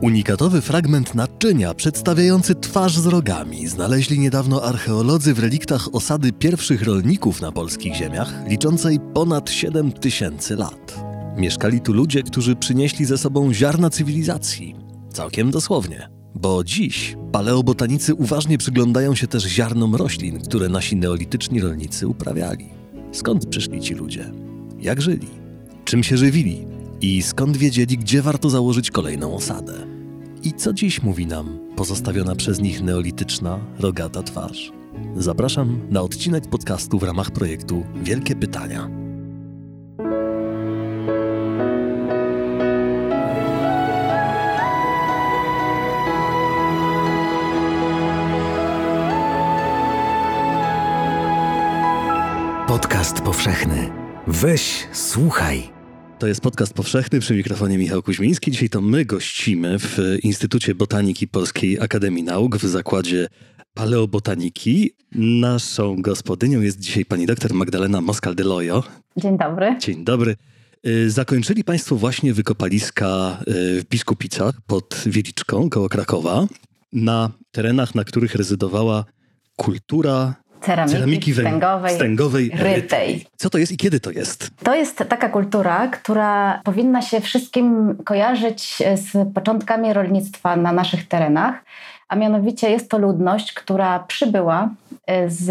Unikatowy fragment naczynia przedstawiający twarz z rogami znaleźli niedawno archeolodzy w reliktach osady pierwszych rolników na polskich ziemiach, liczącej ponad 7 tysięcy lat. Mieszkali tu ludzie, którzy przynieśli ze sobą ziarna cywilizacji. Całkiem dosłownie. Bo dziś paleobotanicy uważnie przyglądają się też ziarnom roślin, które nasi neolityczni rolnicy uprawiali. Skąd przyszli ci ludzie? Jak żyli? Czym się żywili? I skąd wiedzieli, gdzie warto założyć kolejną osadę? I co dziś mówi nam pozostawiona przez nich neolityczna, rogata twarz? Zapraszam na odcinek podcastu w ramach projektu Wielkie Pytania. Podcast powszechny. Weź, słuchaj. To jest podcast powszechny przy mikrofonie Michał Kuźmiński. Dzisiaj to my gościmy w Instytucie Botaniki Polskiej Akademii Nauk w zakładzie paleobotaniki. Naszą gospodynią jest dzisiaj pani doktor Magdalena Moskal-Delojo. Dzień dobry. Dzień dobry. Y, zakończyli Państwo właśnie wykopaliska y, w Biskupicach pod Wieliczką koło Krakowa na terenach, na których rezydowała kultura ceramiki, ceramiki wstęgowej, wstęgowej rytej. Co to jest i kiedy to jest? To jest taka kultura, która powinna się wszystkim kojarzyć z początkami rolnictwa na naszych terenach. A mianowicie jest to ludność, która przybyła e, z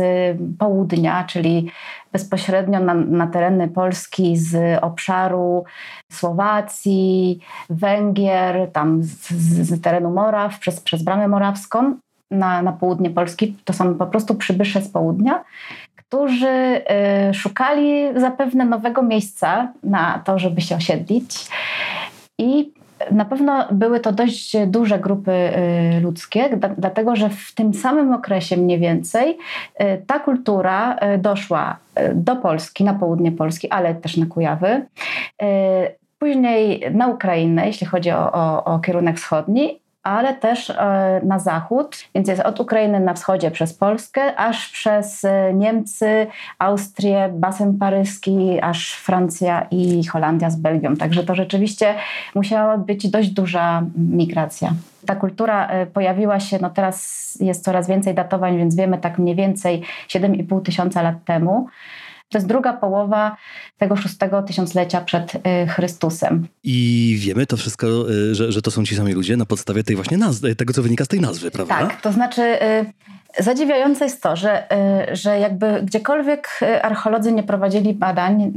południa, czyli bezpośrednio na, na tereny Polski z obszaru Słowacji, Węgier, tam z, z terenu Moraw, przez, przez Bramę Morawską na, na południe Polski, to są po prostu przybysze z południa, którzy y, szukali zapewne nowego miejsca na to, żeby się osiedlić. I na pewno były to dość duże grupy y, ludzkie, dlatego że w tym samym okresie mniej więcej y, ta kultura doszła do Polski, na południe Polski, ale też na Kujawy. Później na Ukrainę, jeśli chodzi o, o, o kierunek wschodni, ale też e, na zachód, więc jest od Ukrainy na wschodzie przez Polskę, aż przez e, Niemcy, Austrię, basen paryski, aż Francja i Holandia z Belgią. Także to rzeczywiście musiała być dość duża migracja. Ta kultura e, pojawiła się, no teraz jest coraz więcej datowań, więc wiemy tak mniej więcej 7,5 tysiąca lat temu. To jest druga połowa tego szóstego tysiąclecia przed y, Chrystusem. I wiemy to wszystko, y, że, że to są ci sami ludzie na podstawie tej właśnie nazwy, tego co wynika z tej nazwy, prawda? Tak, to znaczy y, Zadziwiające jest to, że, że jakby gdziekolwiek archeolodzy nie prowadzili badań,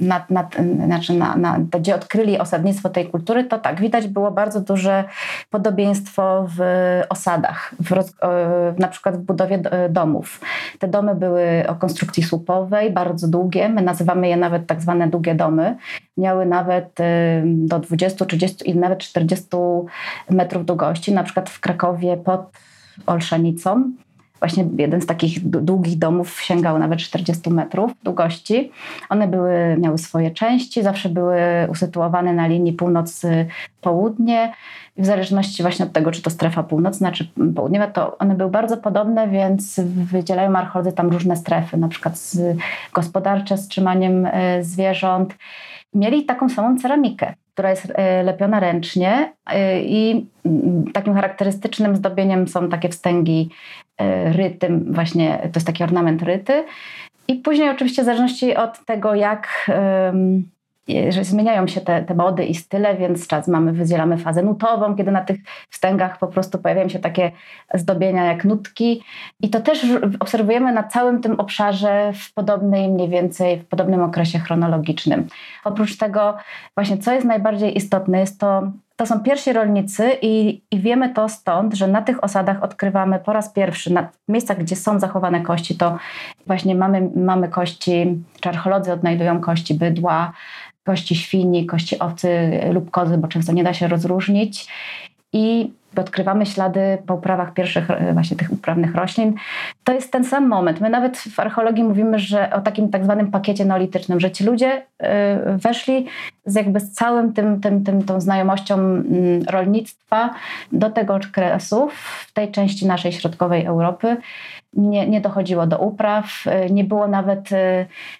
nad, nad, znaczy na, na, gdzie odkryli osadnictwo tej kultury, to tak, widać było bardzo duże podobieństwo w osadach, w roz, na przykład w budowie domów. Te domy były o konstrukcji słupowej, bardzo długie, my nazywamy je nawet tak zwane długie domy. Miały nawet do 20, 30 i nawet 40 metrów długości. Na przykład w Krakowie pod Olszanicą. Właśnie jeden z takich długich domów sięgał nawet 40 metrów długości. One były, miały swoje części, zawsze były usytuowane na linii północ-południe. W zależności właśnie od tego, czy to strefa północna, czy południowa, to one były bardzo podobne, więc wydzielają archeolodzy tam różne strefy, na przykład gospodarcze z trzymaniem e, zwierząt. Mieli taką samą ceramikę która jest e, lepiona ręcznie e, i mm, takim charakterystycznym zdobieniem są takie wstęgi e, rytym, właśnie to jest taki ornament ryty. I później oczywiście w zależności od tego, jak że zmieniają się te, te mody i style, więc czas mamy, wydzielamy fazę nutową, kiedy na tych wstęgach po prostu pojawiają się takie zdobienia jak nutki. I to też obserwujemy na całym tym obszarze w podobnej mniej więcej, w podobnym okresie chronologicznym. Oprócz tego właśnie co jest najbardziej istotne, jest to to są pierwsi rolnicy i, i, wiemy to stąd, że na tych osadach odkrywamy po raz pierwszy, na miejscach, gdzie są zachowane kości, to właśnie mamy, mamy kości, czy archeolodzy odnajdują kości bydła, kości świni, kości owcy lub kozy, bo często nie da się rozróżnić. I odkrywamy ślady po uprawach pierwszych e, właśnie tych uprawnych roślin. To jest ten sam moment. My nawet w archeologii mówimy, że o takim tak zwanym pakiecie neolitycznym, że ci ludzie e, weszli z jakby z całym tym, tym, tym tą znajomością rolnictwa do tego okresu w tej części naszej środkowej Europy nie, nie dochodziło do upraw, nie było nawet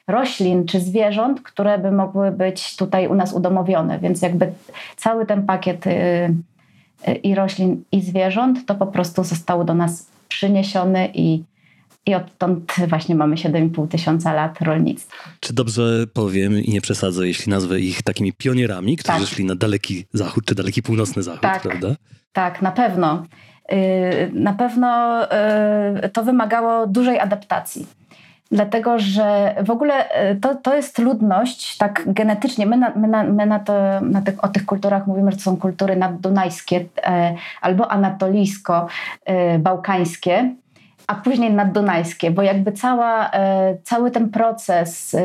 roślin czy zwierząt, które by mogły być tutaj u nas udomowione, więc jakby cały ten pakiet i roślin i zwierząt to po prostu zostało do nas przyniesiony i i odtąd właśnie mamy 7,5 tysiąca lat rolnictwa. Czy dobrze powiem i nie przesadzę, jeśli nazwę ich takimi pionierami, którzy tak. szli na daleki zachód czy daleki północny zachód, tak. prawda? Tak, na pewno. Y, na pewno y, to wymagało dużej adaptacji. Dlatego, że w ogóle y, to, to jest ludność, tak genetycznie, my, na, my, na, my na to, na tych, o tych kulturach mówimy, że to są kultury naddunajskie albo anatolijsko-bałkańskie a później naddunajskie, bo jakby cała, cały ten proces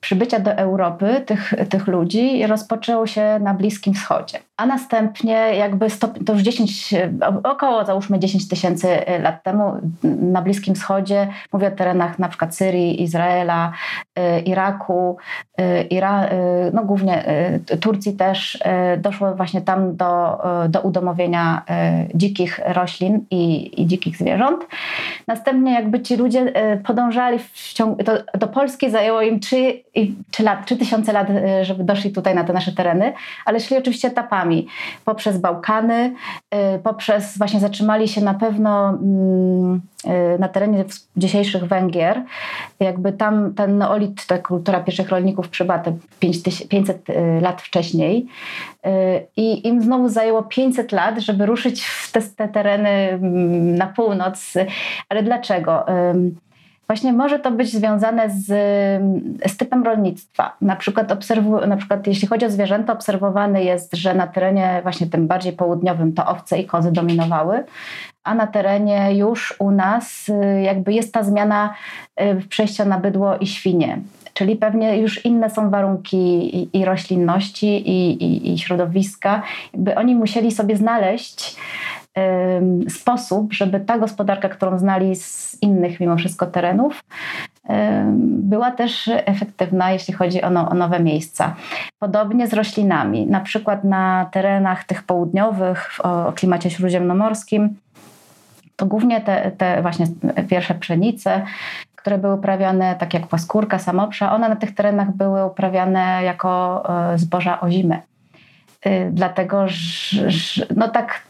przybycia do Europy tych, tych ludzi rozpoczął się na Bliskim Wschodzie a następnie jakby stop, to już 10, około załóżmy 10 tysięcy lat temu na Bliskim Wschodzie, mówię o terenach na przykład Syrii, Izraela, y, Iraku, y, Ira, y, no głównie Turcji też, doszło właśnie tam do, do udomowienia dzikich roślin i, i dzikich zwierząt. Następnie jakby ci ludzie podążali w ciągu, to, do Polski zajęło im 3, 3 lat, 3 tysiące lat, żeby doszli tutaj na te nasze tereny, ale szli oczywiście etapami poprzez Bałkany, y, poprzez właśnie zatrzymali się na pewno mm, y, na terenie dzisiejszych Węgier. Jakby tam ten neolit, ta kultura pierwszych rolników przybyła 500 y, lat wcześniej i im znowu zajęło 500 lat, żeby ruszyć w te, te tereny mm, na północ. Ale dlaczego? Właśnie może to być związane z, z typem rolnictwa. Na przykład, obserwu, na przykład jeśli chodzi o zwierzęta, obserwowane jest, że na terenie właśnie tym bardziej południowym to owce i kozy dominowały, a na terenie już u nas y, jakby jest ta zmiana y, przejścia na bydło i świnie. Czyli pewnie już inne są warunki i, i roślinności, i, i, i środowiska. Jakby oni musieli sobie znaleźć sposób, żeby ta gospodarka, którą znali z innych mimo wszystko terenów, była też efektywna, jeśli chodzi o, no, o, nowe miejsca. Podobnie z roślinami. Na przykład na terenach tych południowych o, klimacie śródziemnomorskim to głównie te, te właśnie pierwsze pszenice, które były uprawiane, tak jak płaskórka, samoprza, one na tych terenach były uprawiane jako e, zboża ozime. Y, dlatego że no tak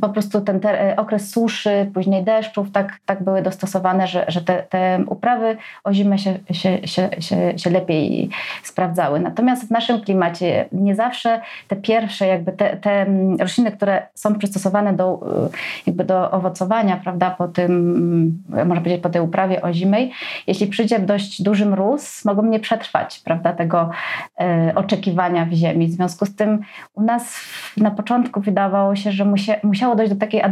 po prostu ten okres suszy, później deszczów tak, tak były dostosowane, że, że te, te uprawy o zimę się, się, się, się, się lepiej sprawdzały. Natomiast w naszym klimacie nie zawsze te pierwsze jakby te, te rośliny, które są przystosowane do, y, jakby do owocowania, prawda, po tym, można powiedzieć po tej uprawie ozimej, jeśli przyjdzie dość duży mróz, mogą nie przetrwać, prawda, tego oczekiwania w ziemi. W związku z tym u nas na początku wydawało się, że musiało dojść do takiej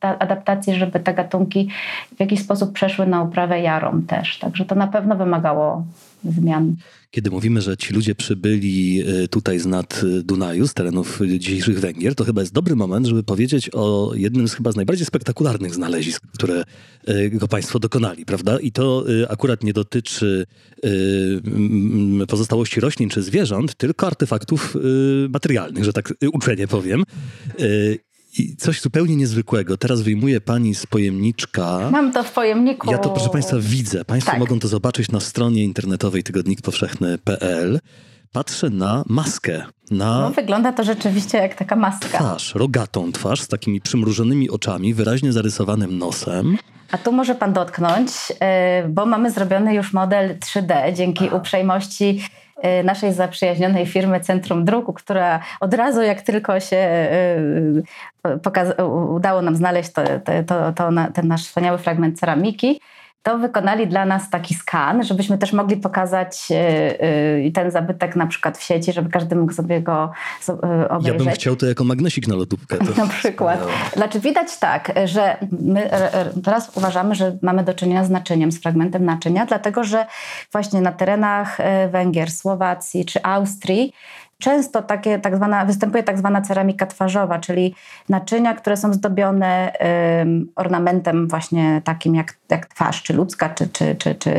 adaptacji, żeby te gatunki w jakiś sposób przeszły na uprawę jarą też. Także to na pewno wymagało zmian. Kiedy mówimy, że ci ludzie przybyli e, tutaj z nad e, Dunaju, z terenów dzisiejszych Węgier, to chyba jest dobry moment, żeby powiedzieć o jednym z chyba z najbardziej spektakularnych znalezisk, które e, go państwo dokonali, prawda? I to akurat nie dotyczy pozostałości roślin czy zwierząt, tylko artefaktów materialnych, że tak uczenie powiem. I coś zupełnie niezwykłego. Teraz wyjmuje pani z pojemniczka. Mam to w pojemniku. Ja to, proszę państwa, widzę. Państwo tak. mogą to zobaczyć na stronie internetowej tygodnikpowszechny.pl. Patrzę na maskę. Na no, wygląda to rzeczywiście jak taka maska. Twarz, rogatą twarz z takimi przymrużonymi oczami, wyraźnie zarysowanym nosem. A tu może pan dotknąć, y, bo mamy zrobiony już model 3D dzięki uprzejmości Y, naszej zaprzyjaźnionej firmy Centrum Druku, która od razu jak tylko się y, udało nam znaleźć to, to, to, ten nasz wspaniały fragment ceramiki, to wykonali dla nas taki skan, żebyśmy też mogli pokazać ten zabytek na przykład w sieci, żeby każdy mógł sobie go obejrzeć. Ja bym chciał to jako magnesik na lodówkę. na przykład. Znaczy widać tak, że my teraz uważamy, że mamy do czynienia z naczyniem, z fragmentem naczynia, dlatego że właśnie na terenach Węgier, Słowacji czy Austrii często takie, tak zwana, występuje tak zwana ceramika twarzowa, czyli naczynia, które są zdobione ornamentem właśnie takim jak, jak twarz, czy ludzka, czy, czy, czy, czy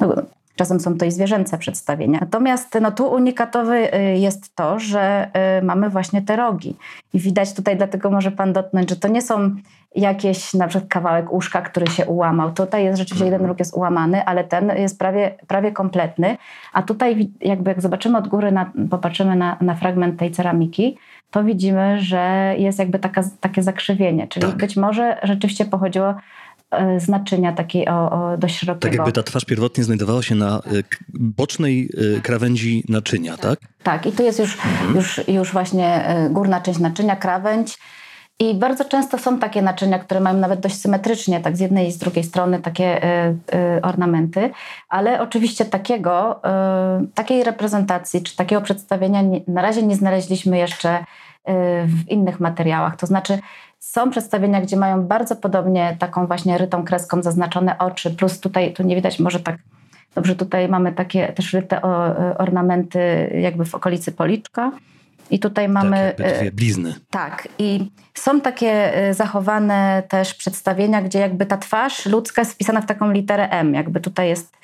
no, Czasem są to i zwierzęce przedstawienia. Natomiast no, tu unikatowy y, jest to, że y, mamy właśnie te rogi. I widać tutaj, dlatego może pan dotknąć, że to nie są jakieś na przykład kawałek uszka, który się ułamał. Tutaj jest rzeczywiście jeden róg jest ułamany, ale ten jest prawie, prawie kompletny. A tutaj jakby jak zobaczymy od góry, na, popatrzymy na, na fragment tej ceramiki, to widzimy, że jest jakby taka, takie zakrzywienie. Czyli tak. być może rzeczywiście pochodziło znaczenia takiej o, o dość szerokiego. Tak jakby ta twarz pierwotnie znajdowała się na e, bocznej e, krawędzi naczynia, tak? Tak, i tu jest już, mhm. już, już właśnie górna część naczynia, krawędź. I bardzo często są takie naczynia, które mają nawet dość symetrycznie, tak z jednej i z drugiej strony takie y, y, ornamenty, ale oczywiście takiego, y, takiej reprezentacji czy takiego przedstawienia nie, na razie nie znaleźliśmy jeszcze w innych materiałach. To znaczy są przedstawienia, gdzie mają bardzo podobnie taką właśnie rytą kreską zaznaczone oczy, plus tutaj, tu nie widać może tak dobrze, tutaj mamy takie też ryte ornamenty jakby w okolicy policzka. I tutaj mamy. Tak, dwie blizny. Tak. I są takie e, zachowane też przedstawienia, gdzie jakby ta twarz ludzka jest wpisana w taką literę M. Jakby tutaj jest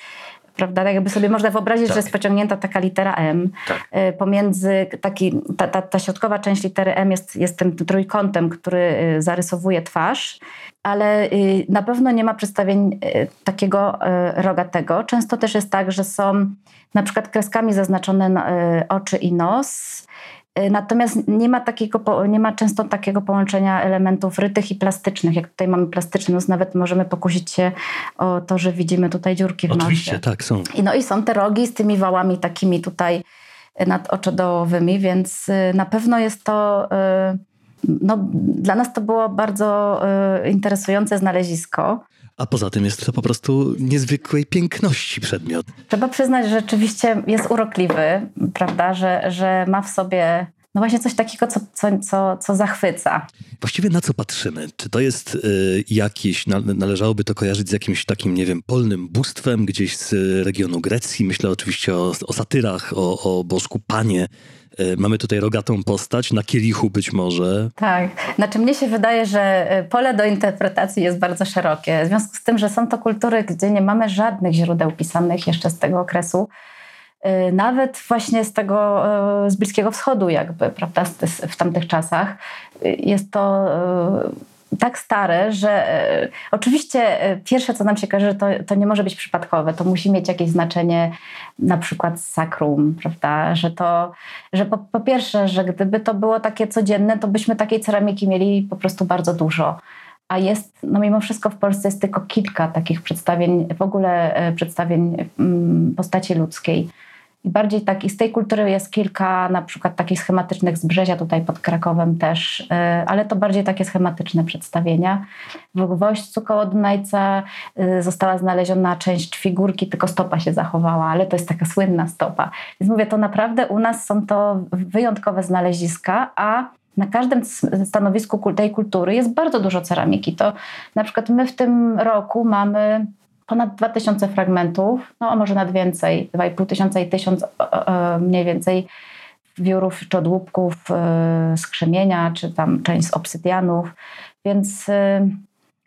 prawda? Tak jakby sobie można wyobrazić, tak. że jest pociągnięta taka litera M. Tak. E, pomiędzy taki, ta, ta, ta, środkowa część litery M jest, jest tym trójkątem, który e, zarysowuje twarz, ale e, na pewno nie ma przedstawień takiego rogatego. Często też jest tak, że są na przykład kreskami zaznaczone oczy i nos, Y, natomiast nie ma, takiego, nie ma często takiego połączenia elementów rytych i plastycznych. Jak tutaj mamy plastyczny nos, nawet możemy pokusić się o to, że widzimy tutaj dziurki w Oczywiście, nosie. tak, są. I, no i są te rogi z tymi wałami takimi tutaj nadoczodołowymi, więc y, na pewno jest to... Y, no, dla nas to było bardzo interesujące znalezisko. A poza tym jest to po prostu niezwykłej piękności przedmiot. Trzeba przyznać, że rzeczywiście jest urokliwy, prawda, że, że ma w sobie no właśnie coś takiego, co, co, co, co zachwyca. Właściwie na co patrzymy? Czy to jest y, jakieś, należałoby to kojarzyć z jakimś takim, nie wiem, polnym bóstwem gdzieś z regionu Grecji? Myślę oczywiście o, o satyrach, o, o bożku Panie. Y, mamy tutaj rogatą postać, na kielichu być może. Tak. Znaczy mnie się wydaje, że y, pole do interpretacji jest bardzo szerokie. W związku z tym, że są to kultury, gdzie nie mamy żadnych źródeł pisanych jeszcze z tego okresu, Y, nawet właśnie z tego, z Bliskiego Wschodu jakby, prawda, w tamtych czasach. Jest to tak stare, że oczywiście pierwsze, co nam się każe, to, to nie może być przypadkowe. To musi mieć jakieś znaczenie, na przykład sakrum, prawda? Że to, że po, po pierwsze, że gdyby to było takie codzienne, to byśmy takiej ceramiki mieli po prostu bardzo dużo a jest, no mimo wszystko w Polsce jest tylko kilka takich przedstawień, w ogóle przedstawień mm, postaci ludzkiej. I bardziej tak, i z tej kultury jest kilka na przykład takich schematycznych z Brzezia tutaj pod Krakowem też, y, ale to bardziej takie schematyczne przedstawienia. W Gwoźdzu koło Dunajca y, została znaleziona część figurki, tylko stopa się zachowała, ale to jest taka słynna stopa. Więc mówię, to naprawdę u nas są to wyjątkowe znaleziska, a na każdym stanowisku tej kultury jest bardzo dużo ceramiki. To na przykład my w tym roku mamy ponad 2000 fragmentów, no a może nawet więcej, 2,5 tysiąca i 1000 mniej więcej wiórów czy odłupków e, z krzemienia, czy tam część z obsydianów, więc e,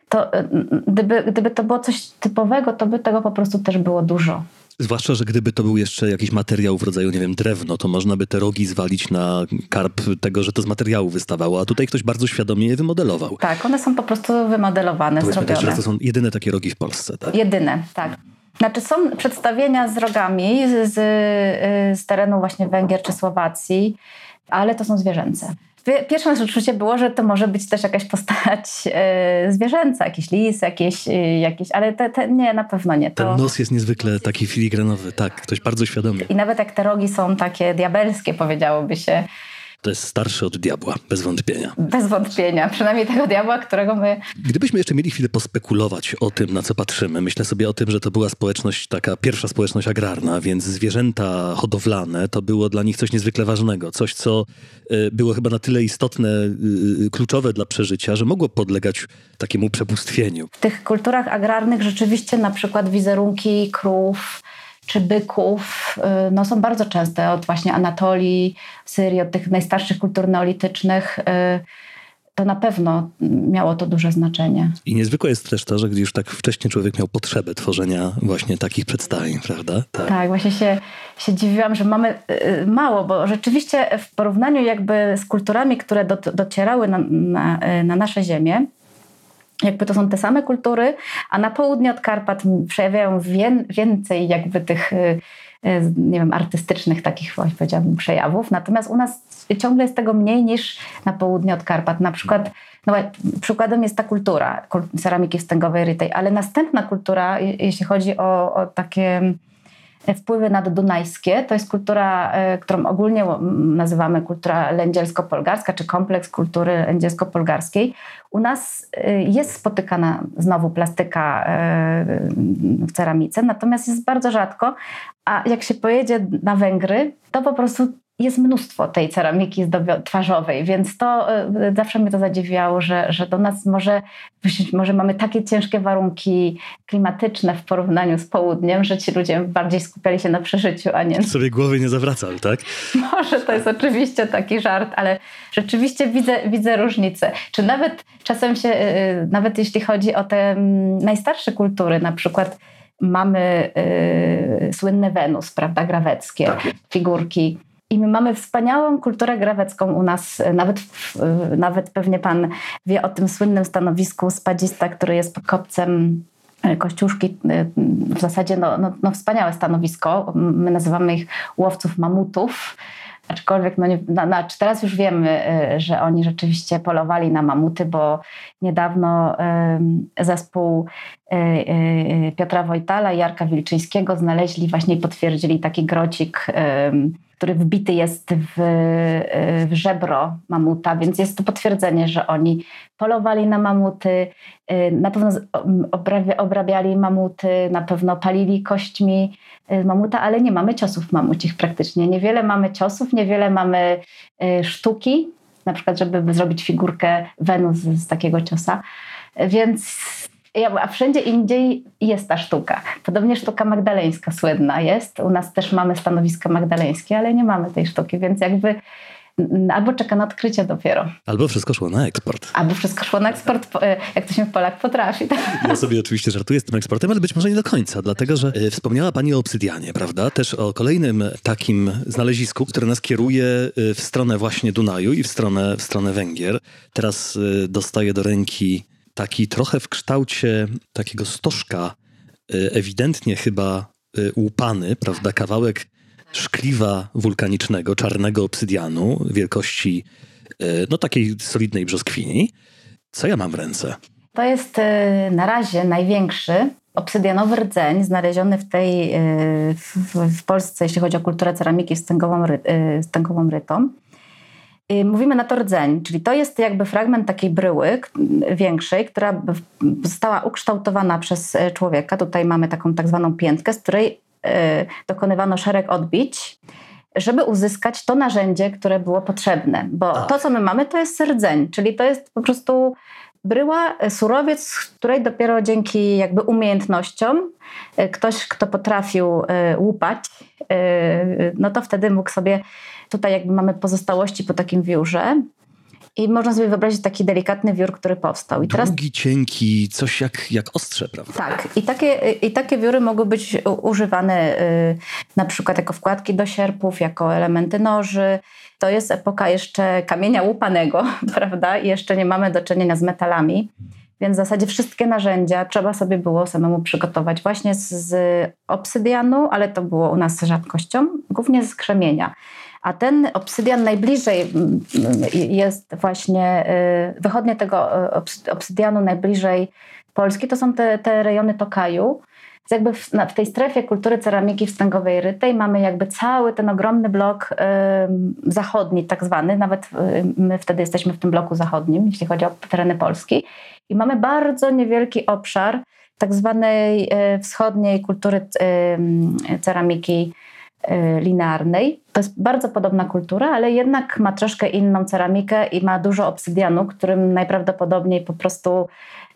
to, e, gdyby, gdyby to było coś typowego, to by tego po prostu też było dużo. Zwłaszcza, że gdyby to był jeszcze jakiś materiał w rodzaju, nie wiem, drewno, to można by te rogi zwalić na karp tego, że to z materiału wystawało, a tutaj ktoś bardzo świadomie je wymodelował. Tak, one są po prostu wymodelowane, Powiedzmy zrobione. Też, że to są jedyne takie rogi w Polsce, tak? Jedyne, tak. Znaczy są przedstawienia z rogami z, z terenu właśnie Węgier czy Słowacji, ale to są zwierzęce. Pierwsze nasze odczucie było, że to może być też jakaś postać e, zwierzęca, jakiś lis, jakieś, e, jakieś ale te, te, nie, na pewno nie. To... Ten nos jest niezwykle taki filigranowy, tak, ktoś bardzo świadomy. I nawet jak te rogi są takie diabelskie, powiedziałoby się, to jest starszy od diabła, bez wątpienia. Bez wątpienia, przynajmniej tego diabła, którego my. Gdybyśmy jeszcze mieli chwilę pospekulować o tym, na co patrzymy, myślę sobie o tym, że to była społeczność, taka pierwsza społeczność agrarna, więc zwierzęta hodowlane to było dla nich coś niezwykle ważnego. Coś, co y, było chyba na tyle istotne, y, y, kluczowe dla przeżycia, że mogło podlegać takiemu przepustwieniu. W tych kulturach agrarnych rzeczywiście na przykład wizerunki krów, czy byków y, no, są bardzo częste od właśnie Anatolii, Syrii, od tych najstarszych kultur neolitycznych. Y, to na pewno miało to duże znaczenie. I niezwykłe jest też to, że gdy już tak wcześnie człowiek miał potrzebę tworzenia właśnie takich przedstawień, prawda? Tak, tak właśnie się, się dziwiłam, że mamy y, mało, bo rzeczywiście w porównaniu jakby z kulturami, które do, docierały na, na, na nasze ziemię, jakby to są te same kultury, a na południe od Karpat przejawiają wię, więcej jakby tych y, y, nie wiem, artystycznych takich powiedziałabym przejawów. Natomiast u nas ciągle jest tego mniej niż na południe od Karpat. Na przykład, no, przykładem jest ta kultura ceramiki wstęgowej rytej, ale następna kultura, jeśli chodzi o, o takie wpływy naddunajskie. To jest kultura, e, którą ogólnie nazywamy kultura lędzielsko-polgarska, czy kompleks kultury lędzielsko-polgarskiej. U nas e, jest spotykana znowu plastyka e, w ceramice, natomiast jest bardzo rzadko, a jak się pojedzie na Węgry, to po prostu jest mnóstwo tej ceramiki twarzowej, więc to y, zawsze mnie to zadziwiało, że, że do nas może, może mamy takie ciężkie warunki klimatyczne w porównaniu z południem, że ci ludzie bardziej skupiali się na przeżyciu, a nie... Sobie głowy nie zawracali, tak? Może to jest oczywiście taki żart, ale rzeczywiście widzę, widzę różnicę. Czy nawet czasem się, y, y, nawet jeśli chodzi o te mm, najstarsze kultury, na przykład mamy y, słynne Wenus, prawda, graweckie, tak. figurki i my mamy wspaniałą kulturę grawecką u nas, nawet, nawet pewnie pan wie o tym słynnym stanowisku spadzista, który jest kopcem e, Kościuszki, e, w zasadzie no, no, no wspaniałe stanowisko. My nazywamy ich łowców mamutów. Aczkolwiek no nie, no, no, teraz już wiemy, e, że oni rzeczywiście polowali na mamuty, bo niedawno zespół Piotra Wojtala i Jarka Wilczyńskiego znaleźli właśnie i potwierdzili taki grocik który wbity jest w, w żebro mamuta, więc jest to potwierdzenie, że oni polowali na mamuty, y, na pewno obrabiali mamuty, na pewno palili kośćmi y, mamuta, ale nie mamy ciosów mamucich praktycznie. Niewiele mamy ciosów, niewiele mamy y, sztuki, na przykład, żeby zrobić figurkę Wenus z takiego ciosa. Więc a wszędzie indziej jest ta sztuka. Podobnie sztuka magdaleńska słynna jest. U nas też mamy stanowiska magdaleńskie, ale nie mamy tej sztuki, więc jakby albo czeka na odkrycie dopiero. Albo wszystko szło na eksport. Albo wszystko szło na eksport, e, jak to się Polak potrafi. Ja sobie oczywiście żartuję z tym eksportem, ale być może nie do końca, dlatego że e, wspomniała Pani o obsydianie, prawda? Też o kolejnym takim znalezisku, które nas kieruje e, w stronę właśnie Dunaju i w stronę, w stronę Węgier. Teraz dostaję do ręki taki trochę w kształcie takiego stożka, y, ewidentnie chyba y, łupany, prawda, kawałek szkliwa wulkanicznego, czarnego obsydianu wielkości y, no takiej solidnej brzoskwini. Co ja mam w ręce? To jest na razie najwiękzy obsydianowy rdzeń znaleziony w tej w, w Polsce, jeśli chodzi o kulturę ceramiki stęgową, stęgową rytą. Y, mówimy na to rdzeń, czyli to jest jakby fragment takiej bryły większej, która została ukształtowana przez e, człowieka. Tutaj mamy taką tak zwaną piętkę, z której e, dokonywano szereg odbić, żeby uzyskać to narzędzie, które było potrzebne. Bo to, co my mamy, to jest rdzeń, czyli to jest po prostu bryła, surowiec, której dopiero dzięki jakby umiejętnościom ktoś, kto potrafił łupać, no to wtedy mógł sobie Tutaj jakby mamy pozostałości po takim wiórze. I można sobie wyobrazić taki delikatny wiór, który powstał. I teraz... Długi, cienki, coś jak, jak ostrze, prawda? Tak. I takie, I takie wióry mogły być używane y, na przykład jako wkładki do sierpów, jako elementy noży. To jest epoka jeszcze kamienia łupanego, prawda? I jeszcze nie mamy do czynienia z metalami. Więc w zasadzie wszystkie narzędzia trzeba sobie było samemu przygotować właśnie z, z obsydianu, ale to było u nas rzadkością, głównie z krzemienia. A ten obsydian najbliżej mm, jest właśnie, y, wychodnie tego y, obsydianu najbliżej Polski, to są te, te rejony Tokaju. Więc jakby w, w, tej strefie kultury ceramiki wstęgowej rytej mamy jakby cały ten ogromny blok y, zachodni, tak zwany, nawet y, my wtedy jesteśmy w tym bloku zachodnim, jeśli chodzi o tereny Polski. I mamy bardzo niewielki obszar tak zwanej wschodniej kultury ceramiki Y, linearnej. To jest bardzo podobna kultura, ale jednak ma troszkę inną ceramikę i ma dużo obsydianu, którym najprawdopodobniej po prostu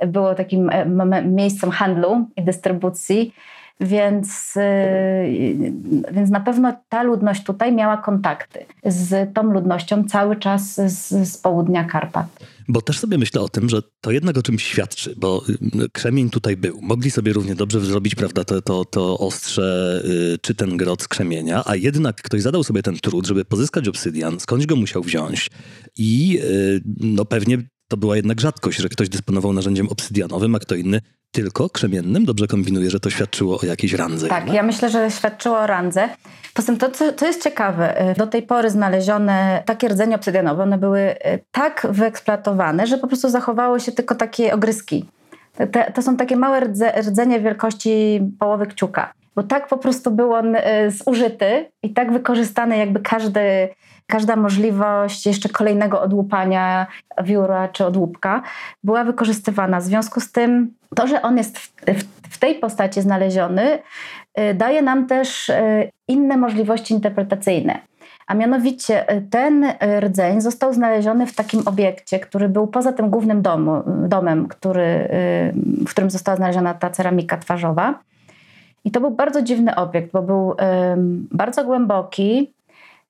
było takim e, miejscem handlu i dystrybucji Więc, yy, więc na pewno ta ludność tutaj miała kontakty z tą ludnością cały czas z, z południa Karpat. Bo też sobie myślę o tym, że to jednak o czymś świadczy, bo y, krzemień tutaj był. Mogli sobie równie dobrze zrobić, prawda, to, to, to ostrze y, czy ten grot z krzemienia, a jednak ktoś zadał sobie ten trud, żeby pozyskać obsydian, skądś go musiał wziąć i y, no pewnie to była jednak rzadkość, że ktoś dysponował narzędziem obsydianowym, a kto inny tylko krzemiennym. Dobrze kombinuję, że to świadczyło o jakiejś randze. Tak, ja myślę, że świadczyło o randze. Poza tym to, co, co jest ciekawe, y, do tej pory znalezione takie rdzenie obsydianowe, one były y, tak wyeksploatowane, że po prostu zachowały się tylko takie ogryski. Te, to są takie małe rdze, rdzenie wielkości połowy kciuka. Bo tak po prostu był on y, zużyty i tak wykorzystany jakby każdy, każda możliwość jeszcze kolejnego odłupania wióra czy odłupka była wykorzystywana. W związku z tym to, że on jest w, w, w tej postaci znaleziony, y, daje nam też y, inne możliwości interpretacyjne. A mianowicie y, ten rdzeń został znaleziony w takim obiekcie, który był poza tym głównym domu, domem, który, w którym została znaleziona ta ceramika twarzowa. I to był bardzo dziwny obiekt, bo był bardzo głęboki,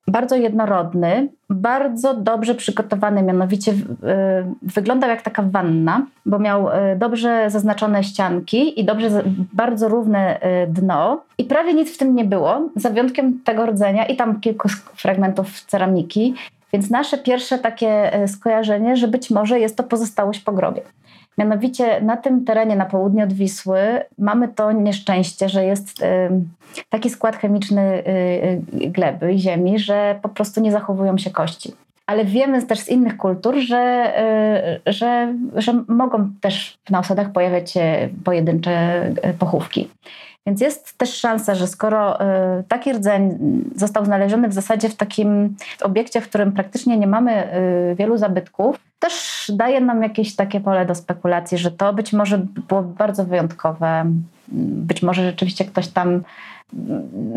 bardzo jednorodny, bardzo dobrze przygotowany, mianowicie y, wyglądał jak taka wanna, bo miał y, dobrze zaznaczone ścianki i dobrze, bardzo równe y, dno i prawie nic w tym nie było, za wyjątkiem tego rdzenia i tam kilku fragmentów ceramiki, więc nasze pierwsze takie skojarzenie, że być może jest to pozostałość po grobie. Mianowicie na tym terenie na południe od Wisły mamy to nieszczęście, że jest taki skład chemiczny y, y, gleby i ziemi, że po prostu nie zachowują się kości. Ale wiemy też z innych kultur, że, y, że, że mogą też na osadach pojawiać się pojedyncze pochówki. Więc jest też szansa, że skoro taki rdzeń został znaleziony w zasadzie w takim obiekcie, w którym praktycznie nie mamy wielu zabytków, też daje nam jakieś takie pole do spekulacji, że to być może było bardzo wyjątkowe. Być może rzeczywiście ktoś tam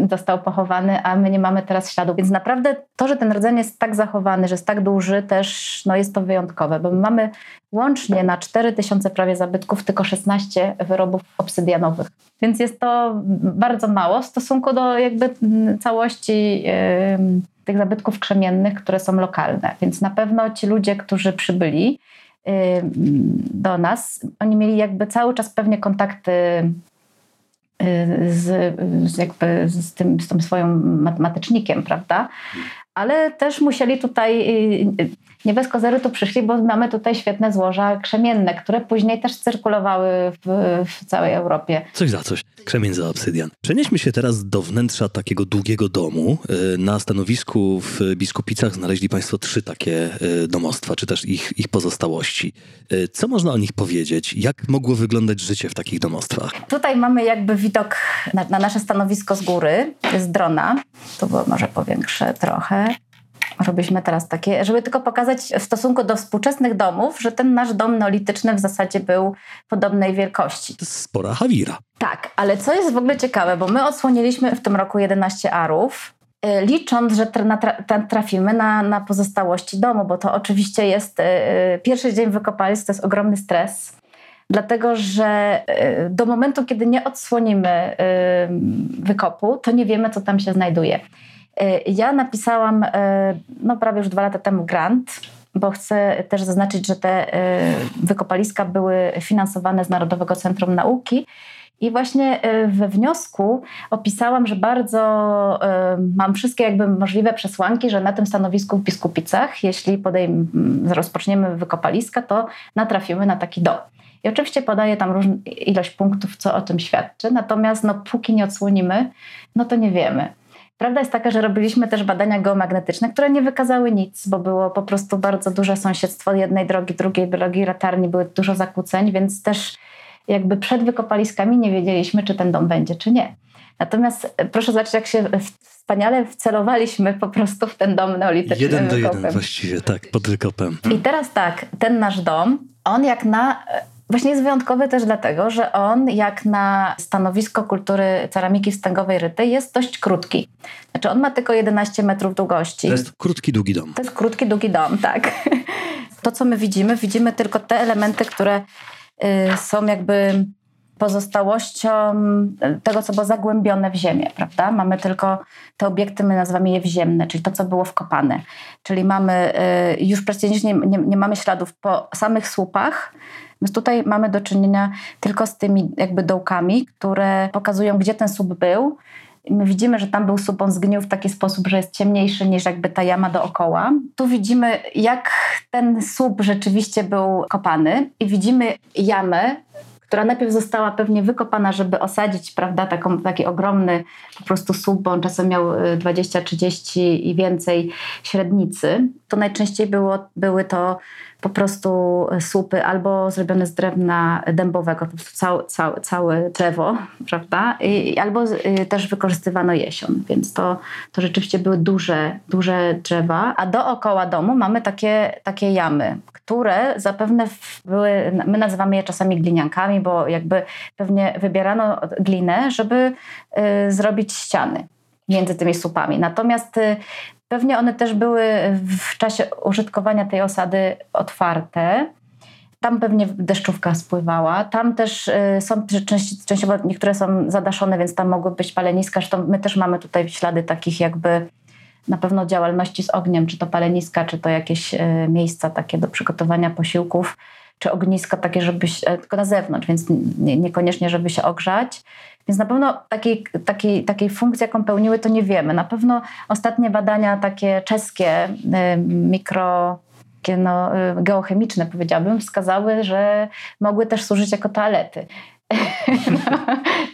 został pochowany, a my nie mamy teraz śladu. Więc naprawdę to, że ten rdzeń jest tak zachowany, że jest tak duży, też no, jest to wyjątkowe, bo my mamy łącznie na 4000 prawie zabytków tylko 16 wyrobów obsydianowych. Więc jest to bardzo mało w stosunku do jakby całości yy, tych zabytków krzemiennych, które są lokalne. Więc na pewno ci ludzie, którzy przybyli, do nas. Oni mieli jakby cały czas pewnie kontakty z, z, jakby z, tym, z tym matematycznikiem, prawda? Ale też musieli tutaj, nie bez kozery tu przyszli, bo mamy tutaj świetne złoża krzemienne, które później też cyrkulowały w, w całej Europie. Coś za coś. Krzemień za obsydian. Przenieśmy się teraz do wnętrza takiego długiego domu. E, na stanowisku w Biskupicach znaleźli Państwo trzy takie e, domostwa, czy też ich, ich pozostałości. E, co można o nich powiedzieć? Jak mogło wyglądać życie w takich domostwach? Tutaj mamy jakby widok na, na nasze stanowisko z góry, z drona. Było może powiększę trochę robiliśmy teraz takie, żeby tylko pokazać w stosunku do współczesnych domów, że ten nasz dom neolityczny w zasadzie był podobnej wielkości. To spora hawira. Tak, ale co jest w ogóle ciekawe, bo my odsłoniliśmy w tym roku 11 arów, y, licząc, że trafimy na, na pozostałości domu, bo to oczywiście jest y, y, pierwszy dzień wykopalisk, to jest ogromny stres. Dlatego, że do momentu, kiedy nie odsłonimy wykopu, to nie wiemy, co tam się znajduje. E, ja napisałam e, no, prawie już dwa lata temu grant, bo chcę też zaznaczyć, że te e, wykopaliska były finansowane z Narodowego Centrum Nauki. I właśnie we wniosku opisałam, że bardzo mam wszystkie jakby możliwe przesłanki, że na tym stanowisku w Biskupicach, jeśli podejm, rozpoczniemy wykopaliska, to natrafimy na taki dom. I oczywiście podaję tam różną ilość punktów, co o tym świadczy, natomiast no, póki nie odsłonimy, no to nie wiemy. Prawda jest taka, że robiliśmy też badania geomagnetyczne, które nie wykazały nic, bo było po prostu bardzo duże sąsiedztwo jednej drogi, drugiej drogi, latarni, były dużo zakłóceń, więc też jakby przed wykopaliskami nie wiedzieliśmy, czy ten dom będzie, czy nie. Natomiast e, proszę zobaczyć, jak się wspaniale wcelowaliśmy po prostu w ten dom neolityczny. Jeden do jeden właściwie, tak, pod wykopem. I teraz tak, ten nasz dom, on jak na Właśnie jest wyjątkowy też dlatego, że on, jak na stanowisko kultury ceramiki wstęgowej ryty, jest dość krótki. Znaczy, on ma tylko 11 metrów długości. To jest krótki, długi dom. To jest krótki, długi dom, tak. To, co my widzimy, widzimy tylko te elementy, które y, są jakby pozostałością tego, co było zagłębione w ziemię, prawda? Mamy tylko te obiekty, my nazywamy je wziemne, czyli to, co było wkopane. Czyli mamy, y, już praktycznie nie, nie, nie mamy śladów po samych słupach, więc tutaj mamy do czynienia tylko z tymi jakby dołkami, które pokazują, gdzie ten słup był. I my widzimy, że tam był słup, on zgnił w taki sposób, że jest ciemniejszy niż jakby ta jama dookoła. Tu widzimy, jak ten słup rzeczywiście był kopany i widzimy jamę, która najpierw została pewnie wykopana, żeby osadzić, prawda, taką, taki ogromny po prostu słup, bo on czasem miał 20, 30 i więcej średnicy. To najczęściej było, były to po prostu słupy albo zrobione z drewna dębowego, po prostu całe, całe, całe drzewo, prawda? I, albo y, też wykorzystywano jesion, więc to, to rzeczywiście były duże, duże drzewa. A dookoła domu mamy takie, takie jamy, które zapewne były, my nazywamy je czasami gliniankami, bo jakby pewnie wybierano glinę, żeby y, zrobić ściany między tymi słupami. Natomiast y, Pewnie one też były w czasie użytkowania tej osady otwarte. Tam pewnie deszczówka spływała. Tam też y, są częściowo niektóre są zadaszone, więc tam mogły być paleniska. Zresztą my też mamy tutaj ślady takich jakby na pewno działalności z ogniem, czy to paleniska, czy to jakieś y, miejsca takie do przygotowania posiłków, czy ogniska takie, żeby się, tylko na zewnątrz, więc niekoniecznie, żeby się ogrzać. Więc na pewno takiej, takiej, takiej funkcji, jaką pełniły, to nie wiemy. Na pewno ostatnie badania takie czeskie, y, mikro no, y, geochemiczne powiedziałabym, wskazały, że mogły też służyć jako toalety. no,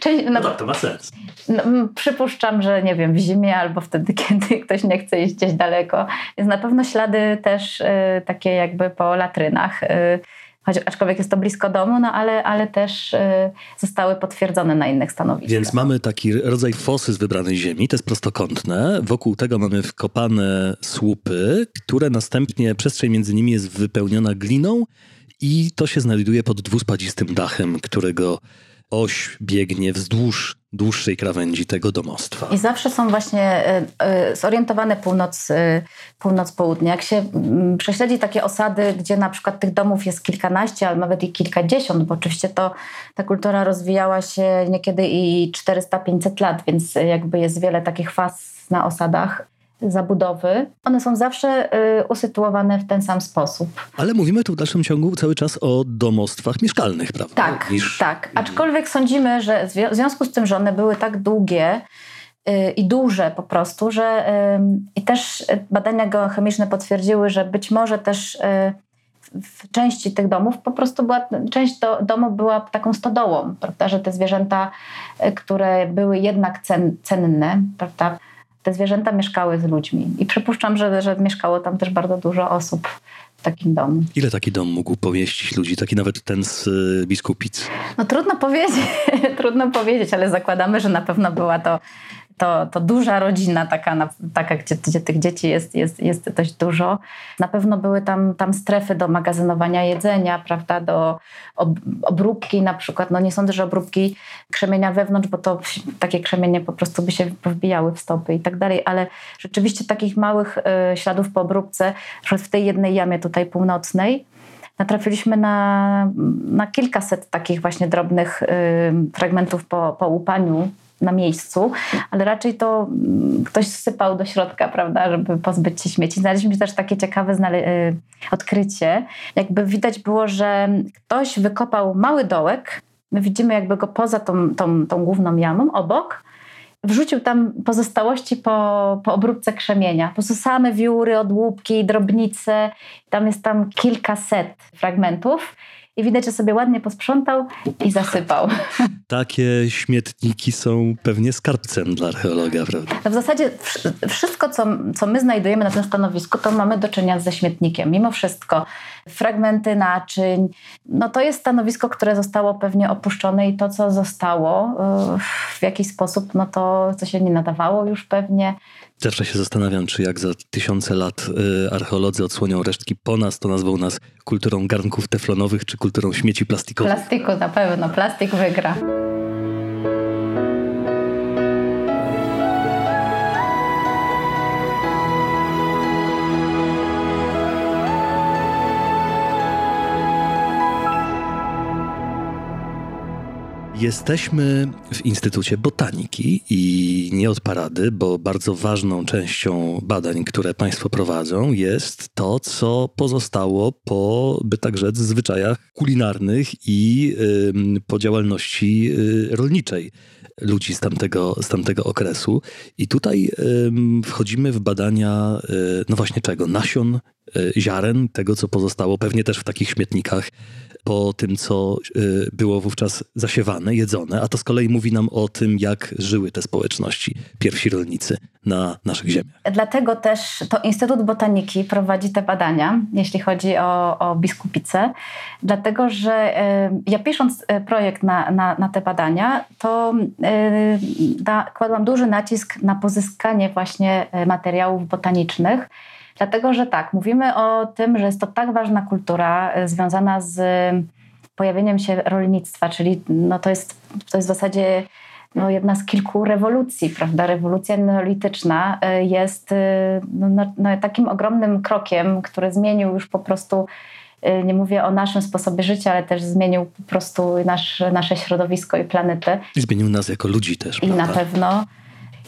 czyli, no, no, to ma sens. No, przypuszczam, że nie wiem, w zimie albo wtedy, kiedy ktoś nie chce iść gdzieś daleko. Więc na pewno ślady też y, takie jakby po latrynach. Y, choć, aczkolwiek jest to blisko domu, no ale, ale też y, zostały potwierdzone na innych stanowiskach. Więc mamy taki rodzaj fosy z wybranej ziemi, to jest prostokątne. Wokół tego mamy wkopane słupy, które następnie przestrzeń między nimi jest wypełniona gliną i to się znajduje pod dwuspadzistym dachem, którego oś biegnie wzdłuż dłuższej krawędzi tego domostwa. I zawsze są właśnie y, y, zorientowane północ, y, północ-południe. Jak się prześledzi takie osady, gdzie na przykład tych domów jest kilkanaście, ale nawet i kilkadziesiąt, bo oczywiście to ta kultura rozwijała się niekiedy i 400-500 lat, więc jakby jest wiele takich faz na osadach zabudowy, one są zawsze y, usytuowane w ten sam sposób. Ale mówimy tu w dalszym ciągu cały czas o domostwach mieszkalnych, prawda? Tak, Niż... tak. Aczkolwiek sądzimy, że w związku z tym, że one były tak długie, y, i duże po prostu, że i też badania geochemiczne potwierdziły, że być może też y, w części tych domów po prostu była, część do, domu była taką stodołą, prawda, że te zwierzęta, y, które były jednak cen, cenne, prawda, te zwierzęta mieszkały z ludźmi. I przypuszczam, że, że mieszkało tam też bardzo dużo osób w takim domu. Ile taki dom mógł pomieścić ludzi? Taki nawet ten z y, Biskupic? No trudno powiedzieć, trudno powiedzieć, ale zakładamy, że na pewno była to to, to duża rodzina, taka, taka gdzie, gdzie tych dzieci jest, jest, jest dość dużo. Na pewno były tam, tam strefy do magazynowania jedzenia, prawda, do ob, obróbki na przykład. No nie sądzę, że obróbki krzemienia wewnątrz, bo to takie krzemienie po prostu by się wbijały w stopy i tak dalej, ale rzeczywiście takich małych y, śladów po obróbce, w tej jednej jamie tutaj północnej, natrafiliśmy na, na kilkaset takich właśnie drobnych y, fragmentów po, po łupaniu na miejscu, ale raczej to mm, ktoś sypał do środka, prawda, żeby pozbyć się śmieci. Znaleźliśmy też takie ciekawe y, odkrycie. Jakby widać było, że ktoś wykopał mały dołek, my widzimy jakby go poza tą, tą, tą główną jamą, obok, wrzucił tam pozostałości po, po obróbce krzemienia. Po prostu same wióry, odłupki, drobnice. Tam jest tam kilkaset fragmentów i widać, że sobie ładnie posprzątał i zasypał. Takie śmietniki są pewnie skarbcem dla archeologa, prawda? No w zasadzie wszystko, co, co my znajdujemy na tym stanowisku, to mamy do czynienia ze śmietnikiem. Mimo wszystko fragmenty naczyń, no to jest stanowisko, które zostało pewnie opuszczone i to, co zostało y, w jakiś sposób, no to co się nie nadawało już pewnie, Zawsze się zastanawiam, czy jak za tysiące lat y, archeolodzy odsłonią resztki po nas, to nazwą nas kulturą garnków teflonowych czy kulturą śmieci plastikowych. Plastiku na pewno, plastik wygra. Jesteśmy w Instytucie Botaniki i nie od parady, bo bardzo ważną częścią badań, które Państwo prowadzą, jest to, co pozostało po, by tak rzec, zwyczajach kulinarnych i y, po działalności y, rolniczej ludzi z tamtego, z tamtego okresu. I tutaj y, wchodzimy w badania, y, no właśnie czego? Nasion, y, ziaren, tego, co pozostało pewnie też w takich śmietnikach po tym, co y, było wówczas zasiewane, jedzone, a to z kolei mówi nam o tym, jak żyły te społeczności, pierwsi rolnicy na naszych ziemiach. Dlatego też to Instytut Botaniki prowadzi te badania, jeśli chodzi o, o biskupice, dlatego że y, ja pisząc y, projekt na, na, na te badania, to da, kładłam duży nacisk na pozyskanie właśnie materiałów botanicznych, Dlatego, że tak, mówimy o tym, że jest to tak ważna kultura e, związana z pojawieniem się rolnictwa, czyli no to, jest, to jest w zasadzie no, jedna z kilku rewolucji, prawda? Rewolucja neolityczna e, jest e, no, no, no, takim ogromnym krokiem, który zmienił już po prostu, nie mówię o naszym sposobie życia, ale też zmienił po prostu nasz, nasze środowisko i planetę. I zmienił nas jako ludzi też. I prawda? na pewno.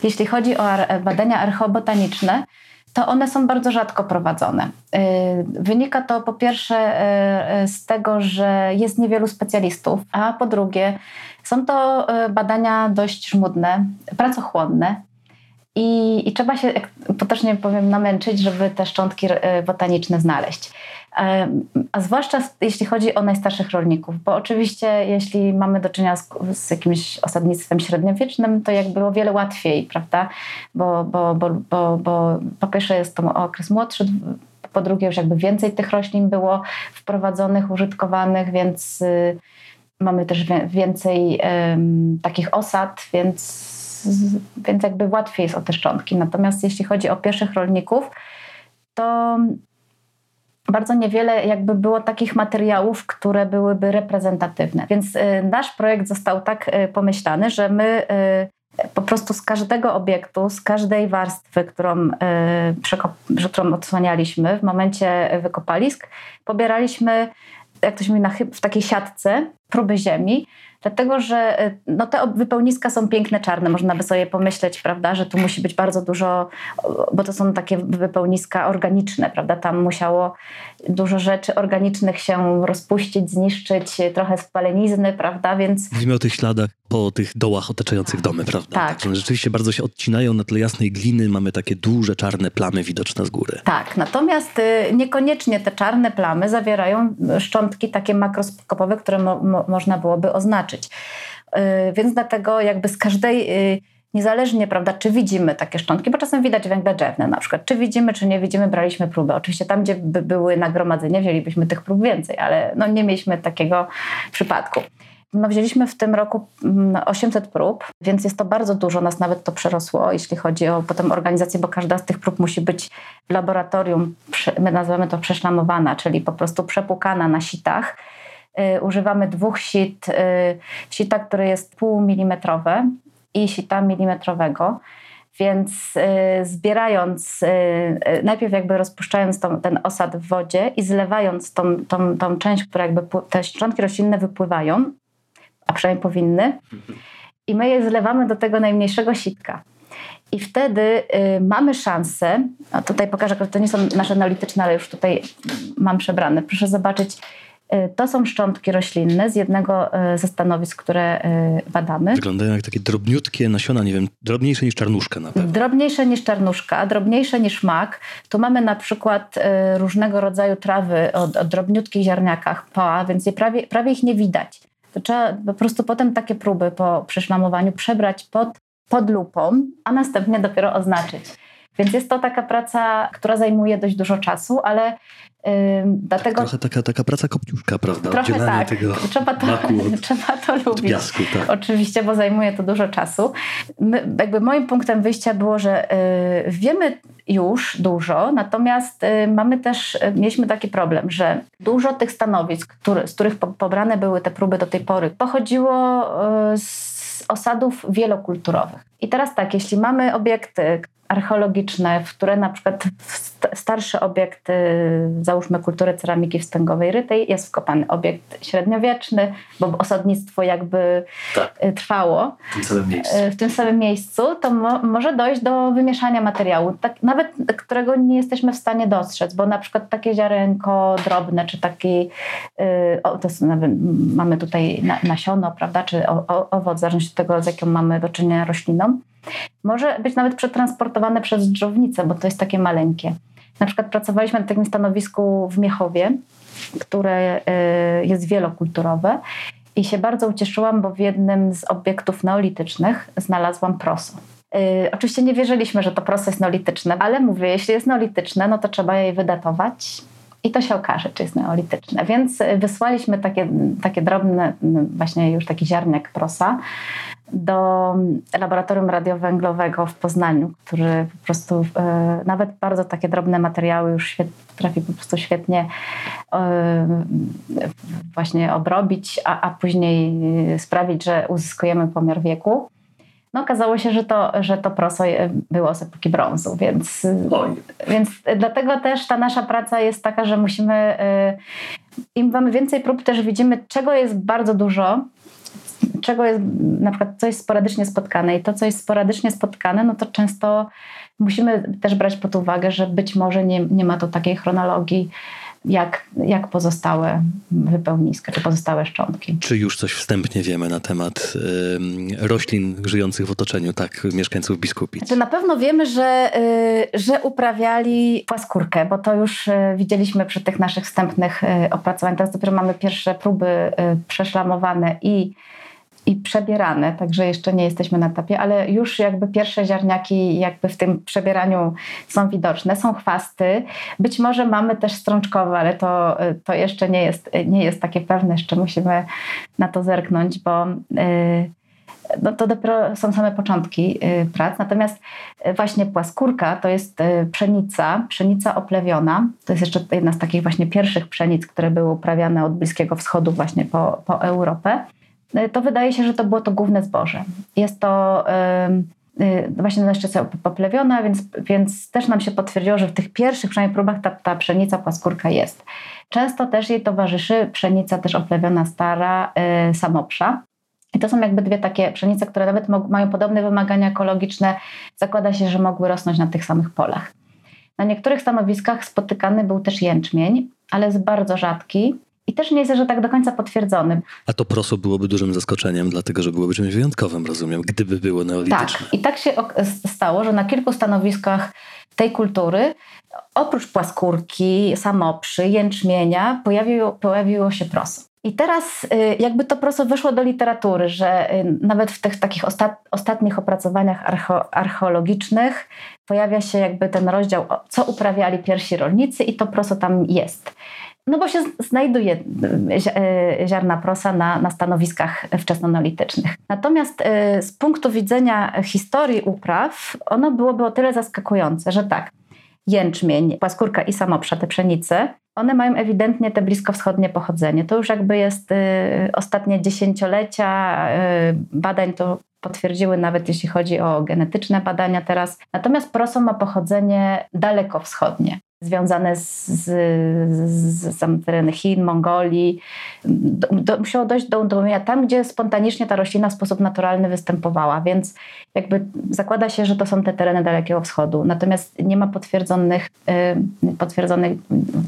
Jeśli chodzi o badania archeobotaniczne, to one są bardzo rzadko prowadzone. Y, wynika to po pierwsze y, y, z tego, że jest niewielu specjalistów, a po drugie są to badania dość żmudne, pracochłonne i, i trzeba się, potocznie powiem, namęczyć, żeby te szczątki botaniczne znaleźć a zwłaszcza jeśli chodzi o najstarszych rolników, bo oczywiście jeśli mamy do czynienia z, z jakimś osadnictwem średniowiecznym, to jakby o wiele łatwiej, prawda? Bo, bo, bo, bo, bo po pierwsze jest to okres młodszy, po drugie już jakby więcej tych roślin było wprowadzonych, użytkowanych, więc y, mamy też więcej takich osad, więc, więc jakby łatwiej jest o te szczątki. Natomiast jeśli chodzi o pierwszych rolników, to bardzo niewiele jakby było takich materiałów, które byłyby reprezentatywne. Więc y, nasz projekt został tak y, pomyślany, że my y, po prostu z każdego obiektu, z każdej warstwy, którą, którą odsłanialiśmy w momencie wykopalisk, pobieraliśmy, jak to się mówi, w takiej siatce próby ziemi Dlatego, że y, no, te wypełniska są piękne, czarne. Można by sobie pomyśleć, prawda, że tu musi być bardzo dużo, bo to są takie wypełniska organiczne, prawda? Tam musiało dużo rzeczy organicznych się rozpuścić, zniszczyć, trochę spalenizny, prawda? Więc... Mówimy o tych śladach po tych dołach otaczających domy, prawda? Tak. tak rzeczywiście bardzo się odcinają na tle jasnej gliny, mamy takie duże czarne plamy widoczne z góry. Tak, natomiast y, niekoniecznie te czarne plamy zawierają szczątki takie makroskopowe, które mo mo można byłoby oznaczyć. Y, więc dlatego jakby z każdej y, niezależnie, prawda, czy widzimy takie szczątki, bo czasem widać węgle drzewne na przykład, czy widzimy, czy nie widzimy, braliśmy próby. Oczywiście tam, gdzie by były nagromadzenia, wzięlibyśmy tych prób więcej, ale no nie mieliśmy takiego przypadku. No, wzięliśmy w tym roku 800 mm, prób, więc jest to bardzo dużo, nas nawet to przerosło, jeśli chodzi o potem organizację, bo każda z tych prób musi być w laboratorium, my nazywamy to przeszlamowana, czyli po prostu przepłukana na sitach. Y, używamy dwóch sit, y, sita, które jest półmilimetrowe i sita milimetrowego. Więc y, zbierając, y, y, najpierw jakby rozpuszczając tą, ten osad w wodzie i zlewając tą, tą, tą część, która jakby te szczątki roślinne wypływają, a przynajmniej powinny, i my je zlewamy do tego najmniejszego sitka. I wtedy y, mamy szansę, tutaj pokażę, to nie są nasze analityczne, ale już tutaj mam przebrane. Proszę zobaczyć, to są szczątki roślinne z jednego y, ze stanowisk, które y, badamy. Wyglądają jak takie drobniutkie nasiona, nie wiem, drobniejsze niż czarnuszka na pewno. Drobniejsze niż czarnuszka, drobniejsze niż mak. Tu mamy na przykład różnego rodzaju trawy o, o drobniutkich ziarniakach poa, więc je prawie, prawie ich nie widać to trzeba po prostu potem takie próby po przeszlamowaniu przebrać pod, pod lupą, a następnie dopiero oznaczyć. Więc jest to taka praca, która zajmuje dość dużo czasu, ale dlatego... Trochę taka, taka praca kopciuszka, prawda? Trochę tak. Tego trzeba to, od, trzeba to lubić. Piasku, tak. Oczywiście, bo zajmuje to dużo czasu. My, jakby moim punktem wyjścia było, że yy, wiemy już dużo, natomiast yy, mamy też, y, mieliśmy taki problem, że dużo tych stanowisk, który, z których po, pobrane były te próby do tej pory, pochodziło y, z osadów wielokulturowych. I teraz tak, jeśli mamy obiekty, archeologiczne, w które na przykład starszy obiekt, y, załóżmy kultury ceramiki wstęgowej rytej, jest wkopany obiekt średniowieczny, bo osadnictwo jakby tak. Y, trwało. W tym samym miejscu, w tym samym miejscu to mo może dojść do wymieszania materiału, tak, nawet którego nie jesteśmy w stanie dostrzec, bo na przykład takie ziarenko drobne, czy taki, o, to jest, nawet, mamy tutaj nasiono, prawda, czy o, o, owoc, w zależności od tego, z jaką mamy do czynienia rośliną, może być nawet przetransportowane przez dżownicę, bo to jest takie maleńkie. Na przykład pracowaliśmy na takim stanowisku w Miechowie, które y, jest wielokulturowe i się bardzo ucieszyłam, bo w jednym z obiektów neolitycznych znalazłam proso. Yy, oczywiście nie wierzyliśmy, że to proso jest neolityczne, ale mówię, jeśli jest neolityczne, no to trzeba je wydatować i to się okaże, czy jest neolityczne. Więc y, wysłaliśmy takie, takie drobne, właśnie już taki ziarnek prosa do laboratorium radiowęglowego w Poznaniu, który po prostu e, nawet bardzo takie drobne materiały już świet, potrafi po prostu świetnie e, właśnie obrobić, a, a później sprawić, że uzyskujemy pomiar wieku. No okazało się, że to, że to proso było z epoki brązu, więc, więc dlatego też ta nasza praca jest taka, że musimy, e, im mamy więcej prób, też widzimy, czego jest bardzo dużo, czego jest na przykład coś sporadycznie spotkane i to, co jest sporadycznie spotkane, no to często musimy też brać pod uwagę, że być może nie, nie ma to takiej chronologii, jak, jak pozostałe wypełniska, czy pozostałe szczątki. Czy już coś wstępnie wiemy na temat y, roślin żyjących w otoczeniu tak mieszkańców biskupic? To na pewno wiemy, że, y, że uprawiali płaskórkę, bo to już y, widzieliśmy przy tych naszych wstępnych y, opracowaniach. Teraz dopiero mamy pierwsze próby y, przeszlamowane i i przebierane, także jeszcze nie jesteśmy na etapie, ale już jakby pierwsze ziarniaki jakby w tym przebieraniu są widoczne, są chwasty. Być może mamy też strączkowe, ale to, to jeszcze nie jest, nie jest takie pewne, jeszcze musimy na to zerknąć, bo yy, no to dopiero są same początki yy, prac. Natomiast yy, właśnie płaskórka to jest yy, pszenica, pszenica oplewiona. To jest jeszcze jedna z takich właśnie pierwszych pszenic, które były uprawiane od Bliskiego Wschodu właśnie po, po Europę. Y, to wydaje się, że to było to główne zboże. Jest to y, właśnie na poplewiona, więc, więc też nam się potwierdziło, że w tych pierwszych przynajmniej próbach ta, ta pszenica płaskórka jest. Często też jej towarzyszy pszenica też oplewiona stara, y, samoprza. I to są jakby dwie takie pszenice, które nawet mają podobne wymagania ekologiczne. Zakłada się, że mogły rosnąć na tych samych polach. Na niektórych stanowiskach spotykany był też jęczmień, ale jest bardzo rzadki i też nie jest, że tak do końca potwierdzony. A to proso byłoby dużym zaskoczeniem, dlatego że byłoby czymś wyjątkowym, rozumiem, gdyby było neolityczne. Tak, i tak się stało, że na kilku stanowiskach tej kultury oprócz płaskórki, samoprzy, jęczmienia pojawiło, pojawiło się proso. I teraz y, jakby to prosto weszło do literatury, że y, nawet w tych takich ostat, ostatnich opracowaniach archo, archeologicznych pojawia się jakby ten rozdział, co uprawiali pierwsi rolnicy i to prosto tam jest. No bo się znajduje e, ziarna prosa na, na stanowiskach wczesnoneolitycznych. Natomiast e, z punktu widzenia historii upraw, ono byłoby o tyle zaskakujące, że tak, jęczmień, płaskórka i samoprza, te pszenice, one mają ewidentnie te bliskowschodnie pochodzenie. To już jakby jest ostatnie dziesięciolecia badań to potwierdziły, nawet jeśli chodzi o genetyczne badania teraz. Natomiast proso ma pochodzenie dalekowschodnie związane z, z, z, z tereny Chin, Mongolii. Do, do, musiało dojść do udomowienia tam, gdzie spontanicznie ta roślina w sposób naturalny występowała, więc jakby zakłada się, że to są te tereny Dalekiego Wschodu. Natomiast nie ma potwierdzonych, y, potwierdzonych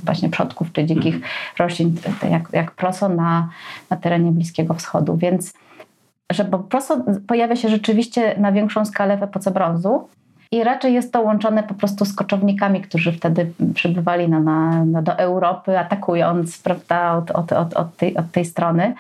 właśnie przodków czy dzikich mhm. roślin, jak, jak proso na, na terenie Bliskiego Wschodu, więc że bo proso pojawia się rzeczywiście na większą skalę w epoce brązu, i raczej jest to łączone po prostu z koczownikami, którzy wtedy przybywali na, do Europy, atakując prawda, od, od, od, od, tej, od tej strony.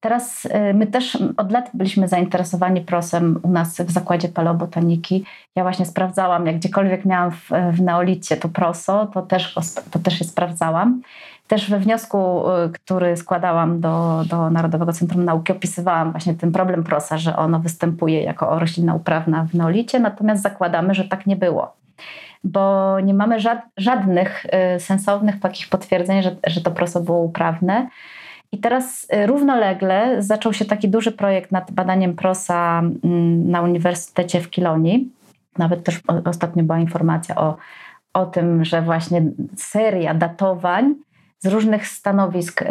Teraz y, my też od lat byliśmy zainteresowani prosem u nas w zakładzie paleobotaniki. Ja właśnie sprawdzałam, jak gdziekolwiek miałam w, w neolicie to proso, to też, to też je sprawdzałam. Też we wniosku, y, który składałam do, do Narodowego Centrum Nauki, opisywałam właśnie ten problem prosa, że ono występuje jako roślina uprawna w neolicie, natomiast zakładamy, że tak nie było. Bo nie mamy żadnych y, sensownych takich potwierdzeń, że, że to proso było uprawne. I teraz y, równolegle zaczął się taki duży projekt nad badaniem prosa mm, na Uniwersytecie w Kilonii Nawet też ostatnio była informacja o, o tym, że właśnie seria datowań z różnych stanowisk y,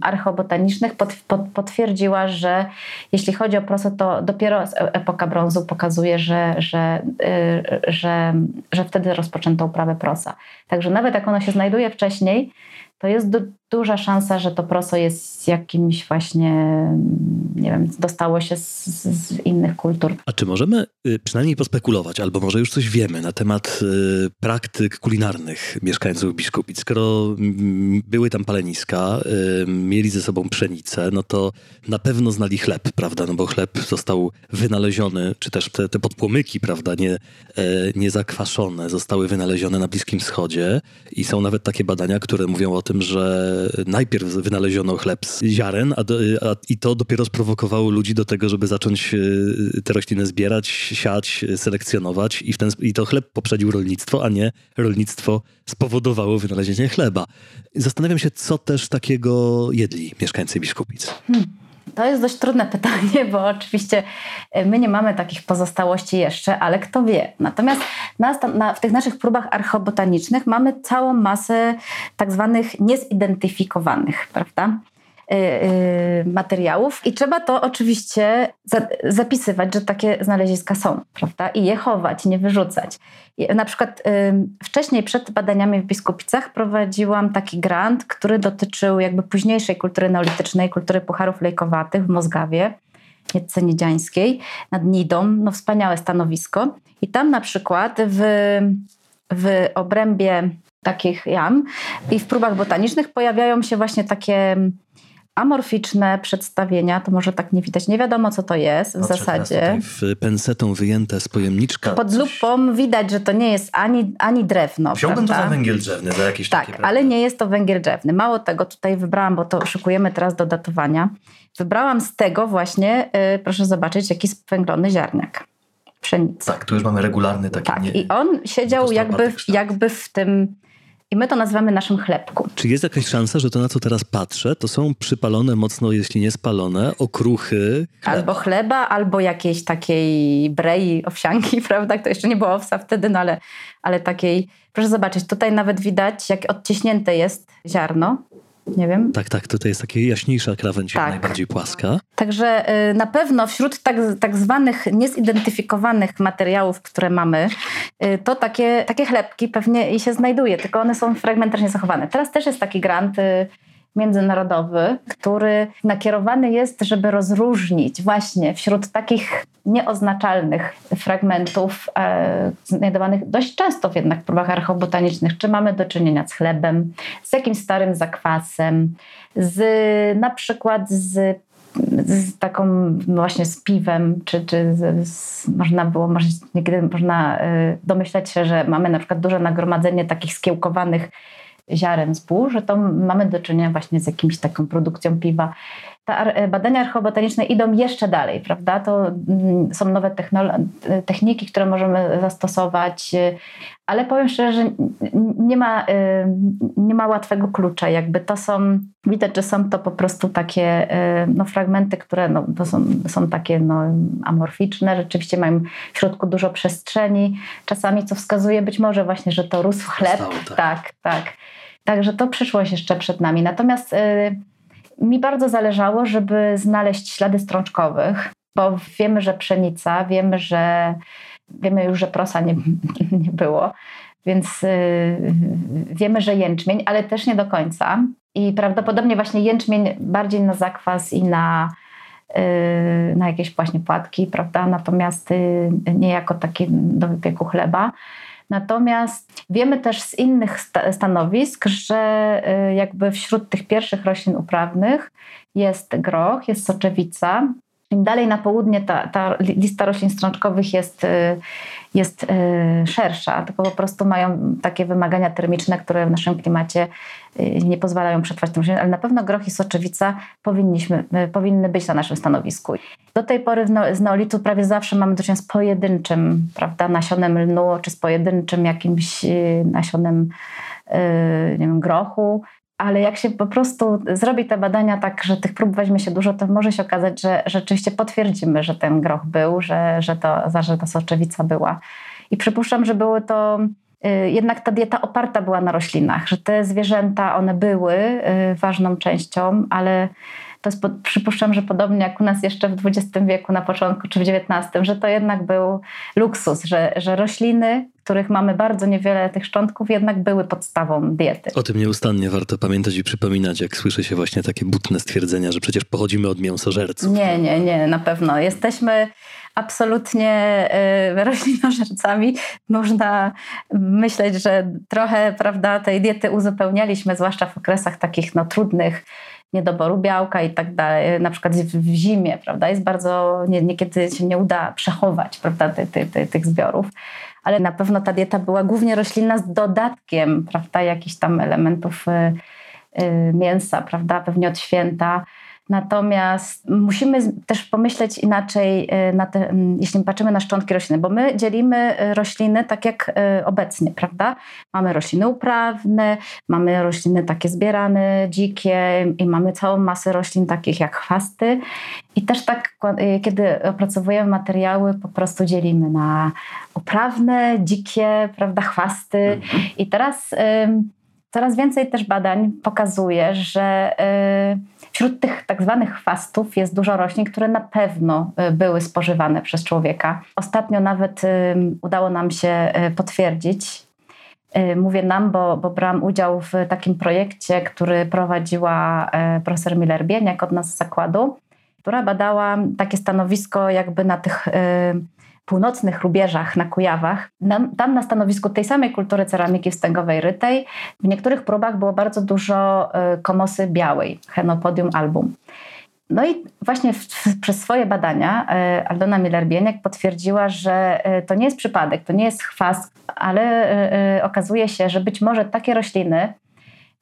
archeobotanicznych pot, pot, potwierdziła, że jeśli chodzi o proso, to dopiero e, epoka brązu pokazuje, że, że, y, że, że wtedy rozpoczęto uprawę prosa. Także nawet jak ono się znajduje wcześniej, to jest duża szansa, że to proso jest jakimś właśnie, nie wiem, dostało się z, z, innych kultur. A czy możemy y, przynajmniej pospekulować, albo może już coś wiemy na temat y, praktyk kulinarnych mieszkańców Biskupic? Skoro były tam paleniska, y, mieli ze sobą pszenicę, no to na pewno znali chleb, prawda? No bo chleb został wynaleziony, czy też te, te podpłomyki, prawda, nie, e, nie zakwaszone, zostały wynalezione na Bliskim Wschodzie i są nawet takie badania, które mówią o tym, że najpierw wynaleziono chleb z ziaren, a, do, a, i to dopiero sprowokowało ludzi do tego, żeby zacząć e, te rośliny zbierać, siać, selekcjonować i, w ten, i to chleb poprzedził rolnictwo, a nie rolnictwo spowodowało wynalezienie chleba. Zastanawiam się, co też takiego jedli mieszkańcy Biskupic. Hmm. To jest dość trudne pytanie, bo oczywiście e, my nie mamy takich pozostałości jeszcze, ale kto wie. Natomiast na, w tych naszych próbach archeobotanicznych mamy całą masę tak zwanych niezidentyfikowanych, prawda? Y, y, materiałów i trzeba to oczywiście zapisywać, że takie znaleziska są, prawda? I je chować, nie wyrzucać. Na przykład wcześniej, przed badaniami w Biskupicach prowadziłam taki grant, który dotyczył jakby późniejszej kultury neolitycznej, kultury pucharów lejkowatych w Mozgawie, Nietce nad Nidą. No wspaniałe stanowisko. I tam na przykład w, w obrębie takich jam i w próbach botanicznych pojawiają się właśnie takie amorficzne przedstawienia, to może tak nie widać. Nie wiadomo, co to jest w zasadzie. W pensetą wyjęte z pojemniczka. Pod lupą widać, że to nie jest ani, ani drewno. Wziąłbym prawda? to za węgiel drzewny, za jakieś Tak, takie, ale nie jest to węgiel drzewny. Mało tego, tutaj wybrałam, bo to szykujemy teraz do datowania. Wybrałam z tego właśnie, yy, proszę zobaczyć, jaki spęglony ziarniak pszenicy. Tak, tu już mamy regularny taki. Tak, nie, i on siedział jakby, jakby w tym i my to nazywamy naszym chlebku. Czy jest jakaś szansa, że to, na co teraz patrzę, to są przypalone mocno, jeśli nie spalone, okruchy chleba. Albo chleba, albo jakiejś takiej brei, owsianki, prawda? To jeszcze nie było owsa wtedy, no ale, ale takiej... Proszę zobaczyć, tutaj nawet widać, jak odciśnięte jest ziarno nie wiem. Tak, tak, tutaj jest taka jaśniejsza krawędź, tak. najbardziej płaska. Także y, na pewno wśród tak, tak zwanych niezidentyfikowanych materiałów, które mamy, y, to takie, takie chlebki pewnie i się znajduje, tylko one są fragmentarnie zachowane. Teraz też jest taki grant y, międzynarodowy, który nakierowany jest, żeby rozróżnić właśnie wśród takich nieoznaczalnych fragmentów e, znajdowanych dość często w jednak próbach archeobotanicznych, czy mamy do czynienia z chlebem, z jakimś starym zakwasem, z na przykład z z taką właśnie z piwem, czy, czy z, z, można było, może niekiedy można y, domyślać się, że mamy na przykład duże nagromadzenie takich skiełkowanych ziaren zbóż, że to mamy do czynienia właśnie z jakimś taką produkcją piwa. Te badania archeobotaniczne idą jeszcze dalej, prawda? To mm, są nowe techniki, które możemy zastosować, ale powiem szczerze, że nie ma, y, nie ma łatwego klucza. Jakby to są, widać, że są to po prostu takie no, fragmenty, które no, to są, są takie no, amorficzne, rzeczywiście mają w środku dużo przestrzeni, czasami co wskazuje być może właśnie, że to rósł chleb. tak. tak, tak. Także to przyszłość jeszcze przed nami. Natomiast y, mi bardzo zależało, żeby znaleźć ślady strączkowych, bo wiemy, że pszenica, wiemy, że wiemy już, że prosa nie, nie było, więc y, wiemy, że jęczmień, ale też nie do końca. I prawdopodobnie właśnie jęczmień bardziej na zakwas i na, y, na jakieś właśnie płatki, prawda? Natomiast nie jako taki do wypieku chleba. Natomiast wiemy też z innych stanowisk, że y, jakby wśród tych pierwszych roślin uprawnych jest groch, jest soczewica. Im dalej na południe ta, ta lista roślin strączkowych jest, y, jest y, szersza, tylko po prostu mają takie wymagania termiczne, które w naszym klimacie nie pozwalają przetrwać tym roślinom, ale na pewno groch i soczewica powinniśmy, powinny być na naszym stanowisku. Do tej pory z neolitu prawie zawsze mamy do czynienia z pojedynczym prawda, nasionem lnu, czy z pojedynczym jakimś y, nasionem y, nie wiem, grochu, ale jak się po prostu zrobi te badania tak, że tych prób weźmie się dużo, to może się okazać, że rzeczywiście potwierdzimy, że ten groch był, że, że, to, że ta soczewica była. I przypuszczam, że były to y, jednak ta dieta oparta była na roślinach, że te zwierzęta, one były y, ważną częścią, ale to jest, przypuszczam, że podobnie jak u nas jeszcze w XX wieku na początku czy w XIX, że to jednak był luksus, że, że rośliny, których mamy bardzo niewiele tych szczątków, jednak były podstawą diety. O tym nieustannie warto pamiętać i przypominać, jak słyszy się właśnie takie butne stwierdzenia, że przecież pochodzimy od mięsożerców. Nie, nie, nie, na pewno. Jesteśmy absolutnie y, roślinożercami. Można myśleć, że trochę prawda, tej diety uzupełnialiśmy, zwłaszcza w okresach takich no, trudnych, niedoboru białka i tak dalej, na przykład w zimie, prawda, jest bardzo, nie, niekiedy się nie uda przechować, prawda, ty, ty, ty, tych zbiorów, ale na pewno ta dieta była głównie roślinna z dodatkiem, prawda, jakichś tam elementów y, y, mięsa, prawda, pewnie od święta, Natomiast musimy też pomyśleć inaczej, y, te, jeśli patrzymy na szczątki rośliny, bo my dzielimy y, rośliny tak jak y, obecnie, prawda? Mamy rośliny uprawne, mamy rośliny takie zbierane, dzikie i mamy całą masę roślin takich jak chwasty. I też tak, kiedy opracowujemy materiały, po prostu dzielimy na uprawne, dzikie, prawda, chwasty. Mhm. I teraz coraz więcej też badań pokazuje, że Wśród tych tak zwanych chwastów jest dużo roślin, które na pewno y, były spożywane przez człowieka. Ostatnio nawet udało nam się y, potwierdzić, y, Mówię nam, bo, bo brałam udział w takim projekcie, który prowadziła profesor Miller-Bieniak od nas z zakładu, która badała takie stanowisko jakby na tych północnych rubieżach na Kujawach, tam na stanowisku tej samej kultury ceramiki wstęgowej rytej, w niektórych próbach było bardzo dużo y, komosy białej, Henopodium album. No i właśnie w, w, przez swoje badania y, Aldona Miller-Bieniek potwierdziła, że y, to nie jest przypadek, to nie jest chwast, ale okazuje się, że być może takie rośliny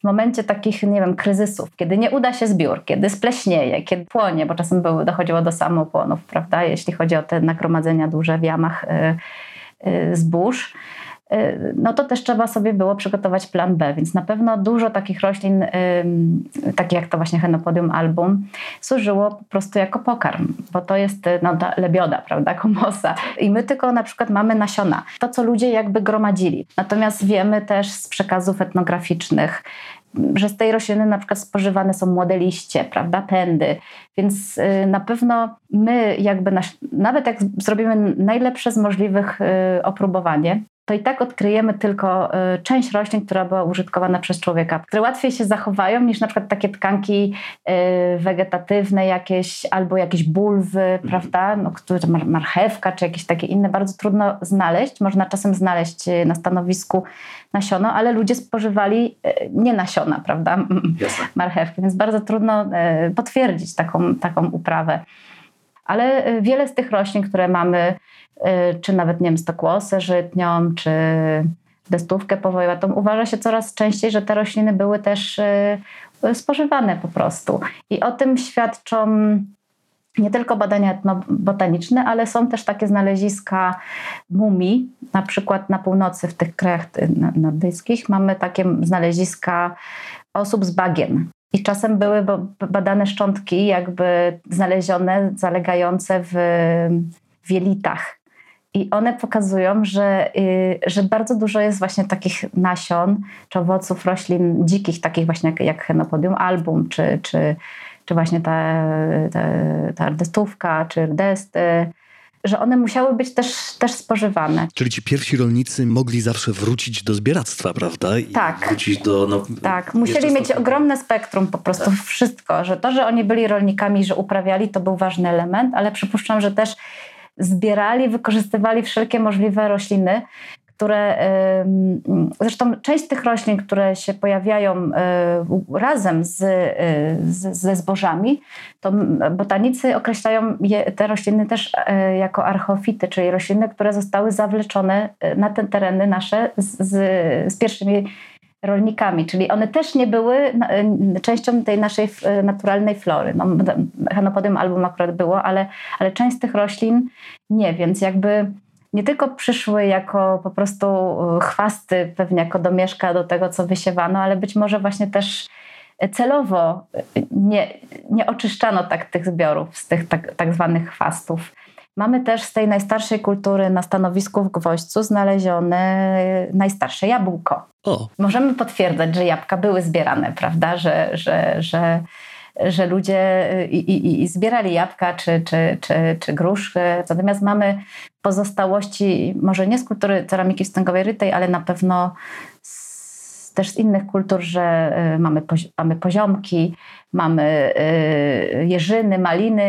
w momencie takich, nie wiem, kryzysów, kiedy nie uda się zbiór, kiedy spleśnieje, kiedy płonie, bo czasem dochodziło do samopłonów, prawda, jeśli chodzi o te nagromadzenia duże w jamach y, y, zbóż, no to też trzeba sobie było przygotować plan B, więc na pewno dużo takich roślin, takich jak to właśnie Henopodium album, służyło po prostu jako pokarm, bo to jest no, ta lebioda, prawda, komosa. I my tylko na przykład mamy nasiona, to co ludzie jakby gromadzili. Natomiast wiemy też z przekazów etnograficznych, że z tej rośliny na przykład spożywane są młode liście, prawda, pędy, więc y, na pewno my jakby, nasz, nawet jak zrobimy najlepsze z możliwych y, opróbowanie, to i tak odkryjemy tylko y, część roślin, która była użytkowana przez człowieka, które łatwiej się zachowają niż na przykład takie tkanki wegetatywne jakieś albo jakieś bulwy, mhm. prawda, no, które, marchewka czy jakieś takie inne, bardzo trudno znaleźć. Można czasem znaleźć na stanowisku nasiono, ale ludzie spożywali nie nasiona, prawda, marchewki, więc bardzo trudno potwierdzić taką, taką uprawę. Ale e, wiele z tych roślin, które mamy, czy nawet, nie wiem, stokłosę żytnią, czy destówkę powojowatą, uważa się coraz częściej, że te rośliny były też spożywane po prostu. I o tym świadczą nie tylko badania etnobotaniczne, ale są też takie znaleziska mumii, na przykład na północy w tych krajach nordyjskich mamy takie znaleziska osób z bagien. I czasem były badane szczątki jakby znalezione, zalegające w, w jelitach. I one pokazują, że, y, że bardzo dużo jest właśnie takich nasion czy owoców roślin dzikich, takich właśnie jak, jak Henopodium album, czy, czy czy właśnie ta, ta, ta czy rdesty, że one musiały być też, też spożywane. Czyli ci pierwsi rolnicy mogli zawsze wrócić do zbieractwa, prawda? I tak. Wrócić do... No, tak, musieli mieć ogromne spektrum po prostu, tak. wszystko. Że to, że oni byli rolnikami, że uprawiali, to był ważny element, ale przypuszczam, że też zbierali, wykorzystywali wszelkie możliwe rośliny, które zresztą część tych roślin, które się pojawiają razem z, z, ze zbożami, to botanicy określają je, te rośliny też e, jako archofity, czyli rośliny, które zostały zawleczone e, na te tereny nasze z, z, pierwszymi rolnikami, czyli one też nie były e, częścią tej naszej naturalnej flory. No, Hanopodium album akurat było, ale, ale część z tych roślin nie, więc jakby nie tylko przyszły jako po prostu e, chwasty, pewnie jako domieszka do tego, co wysiewano, ale być może właśnie też celowo nie, nie oczyszczano tak tych zbiorów z tych tak, tak zwanych chwastów. Mamy też z tej najstarszej kultury na stanowisku w Gwoźdzu znalezione najstarsze jabłko. O. Możemy potwierdzać, że jabłka były zbierane, prawda, że, że, że, że ludzie i, i, i zbierali jabłka czy, czy, czy, czy gruszki. Natomiast mamy pozostałości, może nie z kultury ceramiki wstęgowej rytej, ale na pewno z, też z innych kultur, że y, mamy, mamy poziomki, mamy y, jeżyny, maliny,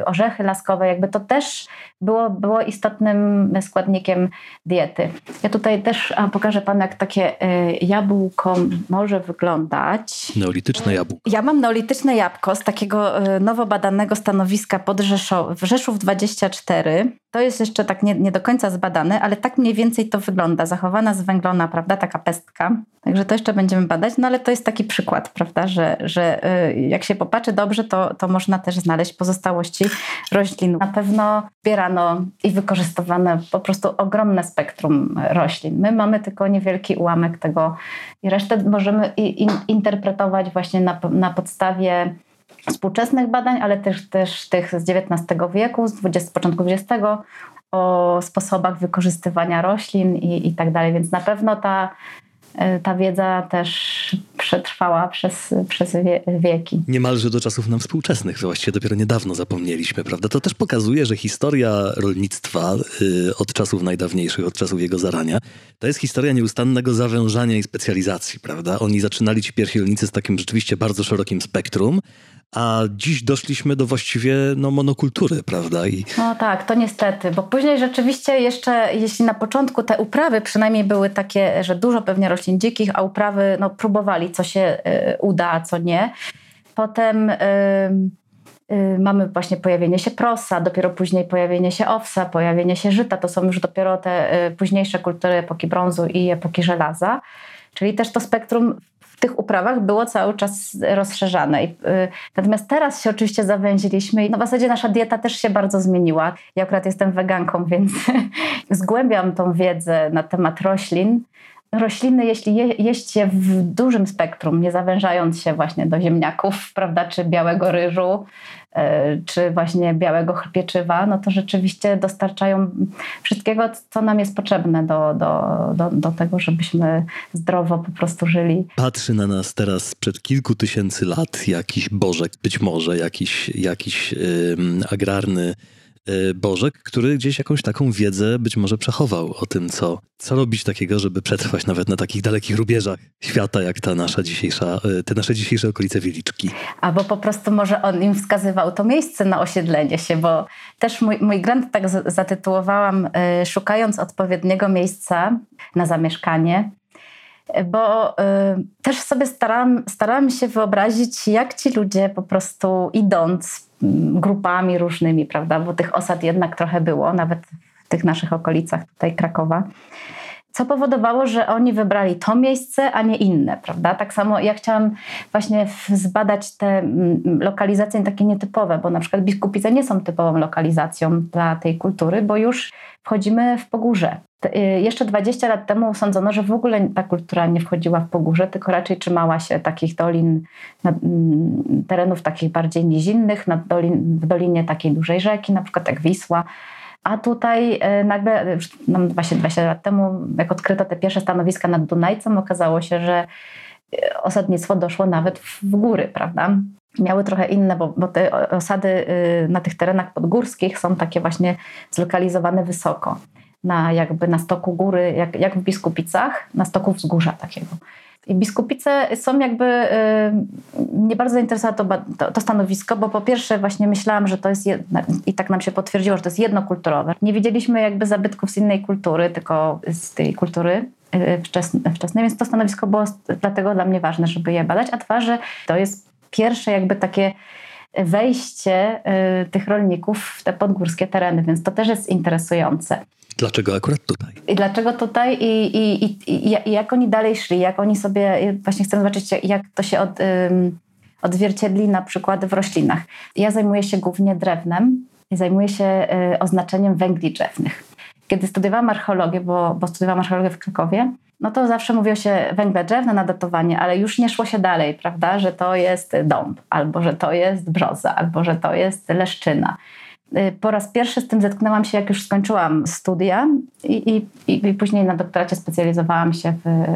y, orzechy laskowe, jakby to też było, było istotnym składnikiem diety. Ja tutaj też pokażę Panu, jak takie y, jabłko może wyglądać. Neolityczne jabłko. Ja mam neolityczne jabłko z takiego nowo badanego stanowiska pod Rzeszów, Rzeszów 24. To jest jeszcze tak nie, nie do końca zbadane, ale tak mniej więcej to wygląda. Zachowana z węglona, prawda, taka pestka. Także to jeszcze będziemy badać, no ale to jest taki przykład, prawda, że, że jak się popatrzy dobrze, to, to można też znaleźć pozostałości roślin. Na pewno zbierano i wykorzystywano po prostu ogromne spektrum roślin. My mamy tylko niewielki ułamek tego i resztę możemy interpretować właśnie na, na podstawie współczesnych badań, ale też, też tych z XIX wieku, z 20, początku XX, o sposobach wykorzystywania roślin i, i tak dalej. Więc na pewno ta ta wiedza też przetrwała przez, przez wieki. Niemalże do czasów nam współczesnych, właściwie dopiero niedawno zapomnieliśmy, prawda? To też pokazuje, że historia rolnictwa y, od czasów najdawniejszych, od czasów jego zarania, to jest historia nieustannego zawężania i specjalizacji, prawda? Oni zaczynali ci pierwsi rolnicy z takim rzeczywiście bardzo szerokim spektrum, a dziś doszliśmy do właściwie no, monokultury, prawda? I... No tak, to niestety, bo później rzeczywiście jeszcze, jeśli na początku te uprawy przynajmniej były takie, że dużo pewnie roślin dzikich, a uprawy no, próbowali, co się y, uda, a co nie. Potem y, y, mamy właśnie pojawienie się prosa, dopiero później pojawienie się owsa, pojawienie się żyta. To są już dopiero te y, późniejsze kultury epoki brązu i epoki żelaza. Czyli też to spektrum tych uprawach było cały czas rozszerzane. Y, natomiast teraz się oczywiście zawęziliśmy i no w zasadzie nasza dieta też się bardzo zmieniła. Ja akurat jestem weganką, więc zgłębiam tą wiedzę na temat roślin. Rośliny, jeśli je, jeść je w dużym spektrum, nie zawężając się właśnie do ziemniaków, prawda, czy białego ryżu, E, czy właśnie białego pieczywa, no to rzeczywiście dostarczają wszystkiego, co nam jest potrzebne do, do, do, do tego, żebyśmy zdrowo po prostu żyli. Patrzy na nas teraz sprzed kilku tysięcy lat jakiś bożek, być może jakiś, jakiś yy, agrarny Bożek, który gdzieś jakąś taką wiedzę być może przechował o tym, co, co robić takiego, żeby przetrwać nawet na takich dalekich rubieżach świata, jak ta nasza dzisiejsza, y, te nasze dzisiejsze okolice Wieliczki. Albo po prostu może on im wskazywał to miejsce na osiedlenie się, bo też mój, mój grant tak zatytułowałam y, szukając odpowiedniego miejsca na zamieszkanie, bo y, też sobie starałam, starałam się wyobrazić, jak ci ludzie po prostu idąc grupami różnymi, prawda, bo tych osad jednak trochę było, nawet w tych naszych okolicach tutaj Krakowa, co powodowało, że oni wybrali to miejsce, a nie inne, prawda? Tak samo ja chciałam właśnie zbadać te lokalizacje takie nietypowe, bo na przykład biskupice nie są typową lokalizacją dla tej kultury, bo już wchodzimy w Pogórze. Y, jeszcze 20 lat temu sądzono, że w ogóle ta kultura nie wchodziła w Pogórze, tylko raczej trzymała się takich dolin, mm, terenów takich bardziej nizinnych, na dolin, w dolinie takiej dużej rzeki, na przykład jak Wisła. A tutaj y, nagle, no właśnie 20 lat temu, jak odkryto te pierwsze stanowiska nad Dunajcem, okazało się, że y, osadnictwo doszło nawet w góry, prawda? Miały trochę inne, bo, bo te osady na tych terenach podgórskich są takie właśnie zlokalizowane wysoko na jakby na stoku góry, jak, jak w Biskupicach, na stoku wzgórza takiego. I biskupice są jakby, yy, mnie bardzo zainteresowało to, to, to, stanowisko, bo po pierwsze właśnie myślałam, że to jest, jedno, i tak nam się potwierdziło, że to jest jednokulturowe. Nie widzieliśmy jakby zabytków z innej kultury, tylko z tej kultury yy, wczesnej, więc to stanowisko było dlatego dla mnie ważne, żeby je badać, a dwa, że to jest pierwsze jakby takie wejście yy, tych rolników w te podgórskie tereny, więc to też jest interesujące. Dlaczego akurat tutaj? I dlaczego tutaj i, i, i, i jak oni dalej szli, jak oni sobie, właśnie chcę zobaczyć, jak to się od, um, odzwierciedli na przykład w roślinach. Ja zajmuję się głównie drewnem i zajmuję się y, oznaczeniem węgli drzewnych. Kiedy studiowałam archeologię, bo, bo studiowałam archeologię w Krakowie, no to zawsze mówiło się węgle drzewne na datowanie, ale już nie szło się dalej, prawda, że to jest dąb, albo że to jest brzoza, albo że to jest leszczyna. Y, po raz pierwszy z tym zetknęłam się, jak już skończyłam studia i, i, i później na doktoracie specjalizowałam się w,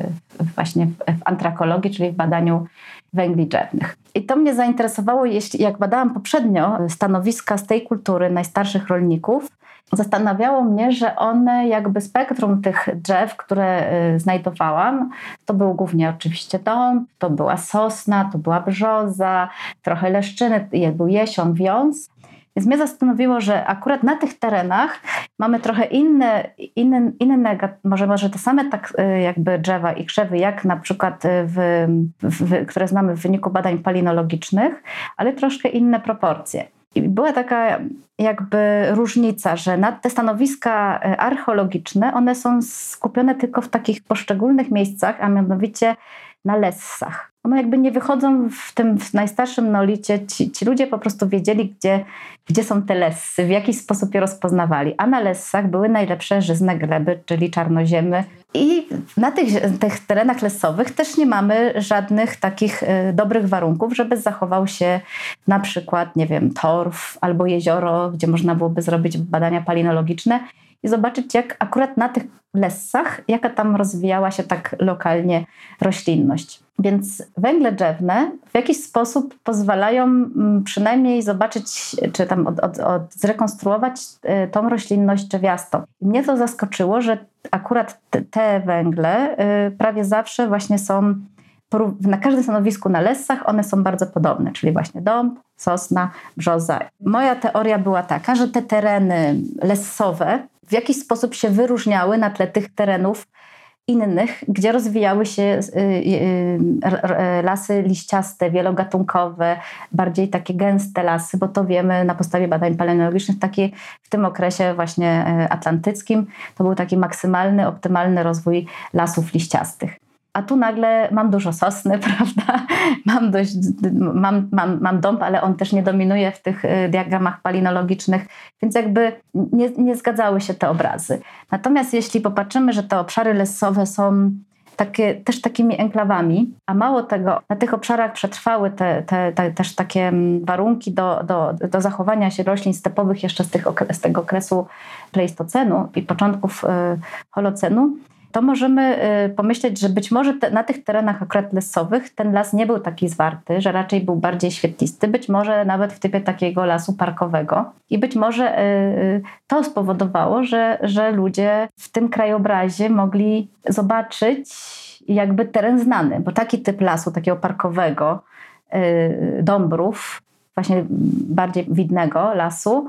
właśnie w, w antrakologii, czyli w badaniu węgli drzewnych. I to mnie zainteresowało, jeśli, jak badałam poprzednio stanowiska z tej kultury najstarszych rolników, zastanawiało mnie, że one jakby spektrum tych drzew, które y, znajdowałam, to był głównie oczywiście dąb, to była sosna, to była brzoza, trochę leszczyny, był jesion, wiąz. Więc mnie zastanowiło, że akurat na tych terenach mamy trochę inne, inne, inne może, może te same tak y, jakby drzewa i krzewy, jak na przykład w, w, które znamy w wyniku badań palinologicznych, ale troszkę inne proporcje. I była taka jakby różnica, że te stanowiska e, archeologiczne, one są skupione tylko w takich poszczególnych miejscach, a mianowicie na lessach. One jakby nie wychodzą w tym w najstarszym neolicie. Ci, ci ludzie po prostu wiedzieli, gdzie, gdzie są te lessy, w jaki sposób je rozpoznawali. A na lessach były najlepsze żyzne gleby, czyli czarnoziemy. I na tych, tych terenach lesowych też nie mamy żadnych takich y, dobrych warunków, żeby zachował się na przykład, nie wiem, torf albo jezioro, gdzie można byłoby zrobić badania palinologiczne i zobaczyć, jak akurat na tych lessach, jaka tam rozwijała się tak lokalnie roślinność. Więc węgle drzewne w jakiś sposób pozwalają mm, przynajmniej zobaczyć, czy tam od, od, od zrekonstruować y, tą roślinność drzewiastą. Mnie to zaskoczyło, że akurat te, te węgle y, prawie zawsze właśnie są na każdym stanowisku na lessach one są bardzo podobne, czyli właśnie dąb, sosna, brzoza. Moja teoria była taka, że te tereny lesowe w jakiś sposób się wyróżniały na tle tych terenów innych, gdzie rozwijały się y, y, lasy liściaste, wielogatunkowe, bardziej takie gęste lasy, bo to wiemy na podstawie badań paleontologicznych, taki w tym okresie właśnie y, atlantyckim to był taki maksymalny, optymalny rozwój lasów liściastych a tu nagle mam dużo sosny, prawda? Mam, dość, mam, mam, mam dąb, ale on też nie dominuje w tych y, diagramach palinologicznych, więc jakby nie, nie zgadzały się te obrazy. Natomiast jeśli popatrzymy, że te obszary lesowe są takie, też takimi enklawami, a mało tego, na tych obszarach przetrwały te, te, te, też takie mm, warunki do, do, do zachowania się roślin stepowych jeszcze z, tych, z tego okresu pleistocenu i początków y, holocenu, to możemy y, pomyśleć, że być może te, na tych terenach akurat lesowych ten las nie był taki zwarty, że raczej był bardziej świetlisty, być może nawet w typie takiego lasu parkowego. I być może y, y, to spowodowało, że, że ludzie w tym krajobrazie mogli zobaczyć jakby teren znany, bo taki typ lasu, takiego parkowego, dąbrów, właśnie bardziej widnego lasu,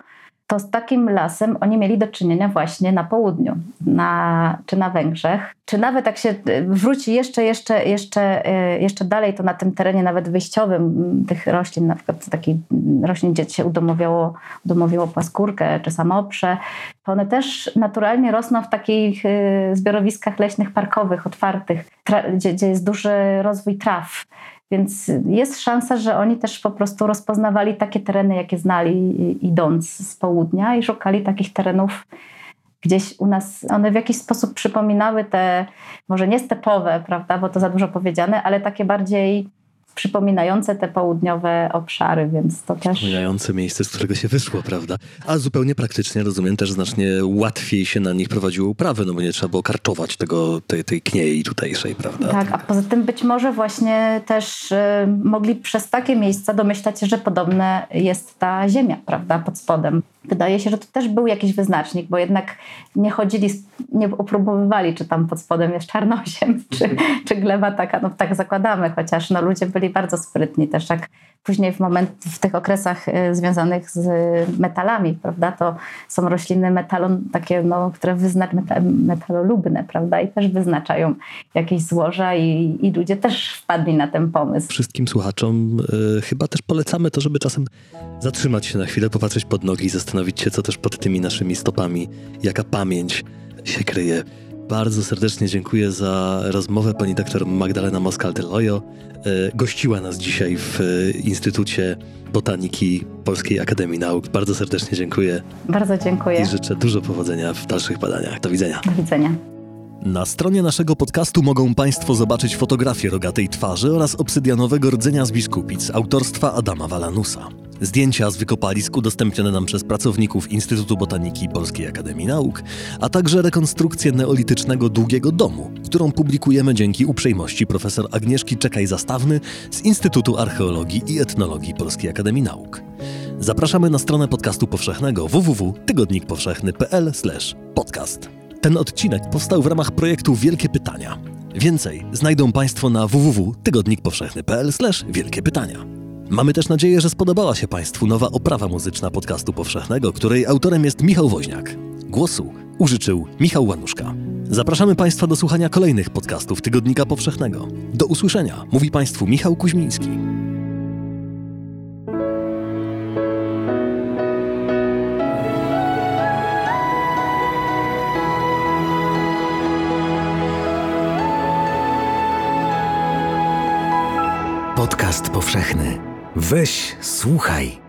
to z takim lasem oni mieli do czynienia właśnie na południu, na, czy na Węgrzech, czy nawet jak się wróci jeszcze, jeszcze, jeszcze, e, jeszcze dalej, to na tym terenie nawet wyjściowym tych roślin, na przykład takich roślin, gdzie się udomowiało, udomowiło płaskórkę czy samoprze, to one też naturalnie rosną w takich e, zbiorowiskach leśnych parkowych, otwartych, gdzie, gdzie jest duży rozwój traw. Więc jest szansa, że oni też po prostu rozpoznawali takie tereny, jakie znali idąc z południa i szukali takich terenów gdzieś u nas. One w jakiś sposób przypominały te, może nie stepowe, prawda, bo to za dużo powiedziane, ale takie bardziej przypominające te południowe obszary, więc to też... Przypominające miejsce, z którego się wyszło, prawda? A zupełnie praktycznie, rozumiem, też znacznie łatwiej się na nich prowadziło uprawy, no bo nie trzeba było karczować tego, tej, tej kniei tutejszej, prawda? Tak, a poza tym być może właśnie też y, mogli przez takie miejsca domyślać się, że podobne jest ta ziemia, prawda, pod spodem. Wydaje się, że to też był jakiś wyznacznik, bo jednak nie chodzili, nie opróbowywali, czy tam pod spodem jest czarnosiem, czy, czy gleba taka, no tak zakładamy, chociaż no, ludzie byli bardzo sprytni też, jak później w moment, w tych okresach y, związanych z metalami, prawda, to są rośliny metalon, takie, no, które wyznaczają metalolubne, prawda, i też wyznaczają jakieś złoża i, i ludzie też wpadli na ten pomysł. Wszystkim słuchaczom y, chyba też polecamy to, żeby czasem zatrzymać się na chwilę, popatrzeć pod nogi i zastanowić się, co też pod tymi naszymi stopami, jaka pamięć się kryje. Bardzo serdecznie dziękuję za rozmowę pani doktor Magdalena Moskal-Delojo. E, gościła nas dzisiaj w e, Instytucie Botaniki Polskiej Akademii Nauk. Bardzo serdecznie dziękuję. Bardzo dziękuję. I życzę dużo powodzenia w dalszych badaniach. Do widzenia. Do widzenia. Na stronie naszego podcastu mogą Państwo zobaczyć fotografię rogatej twarzy oraz obsydianowego rdzenia z biskupic autorstwa Adama Walanusa. Zdjęcia z wykopalisk udostępnione nam przez pracowników Instytutu Botaniki Polskiej Akademii Nauk, a także rekonstrukcję neolitycznego długiego domu, którą publikujemy dzięki uprzejmości profesor Agnieszki Czekaj-Zastawny z Instytutu Archeologii i Etnologii Polskiej Akademii Nauk. Zapraszamy na stronę podcastu powszechnego www.tygodnikpowszechny.pl/podcast. Ten odcinek powstał w ramach projektu Wielkie Pytania. Więcej znajdą Państwo na www.tygodnikpowszechny.pl/wielkie pytania. Mamy też nadzieję, że spodobała się Państwu nowa oprawa muzyczna podcastu powszechnego, której autorem jest Michał Woźniak. Głosu użyczył Michał Łanuszka. Zapraszamy Państwa do słuchania kolejnych podcastów Tygodnika Powszechnego. Do usłyszenia, mówi Państwu Michał Kuźmiński. Podcast powszechny. Weź, słuchaj.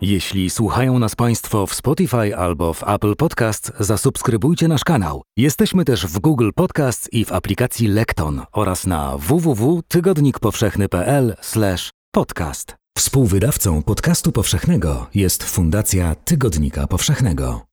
Jeśli słuchają nas Państwo w Spotify albo w Apple Podcast, zasubskrybujcie nasz kanał. Jesteśmy też w Google Podcast i w aplikacji Lekton oraz na www.tygodnikpowszechny.pl/podcast. Współwydawcą podcastu powszechnego jest Fundacja Tygodnika Powszechnego.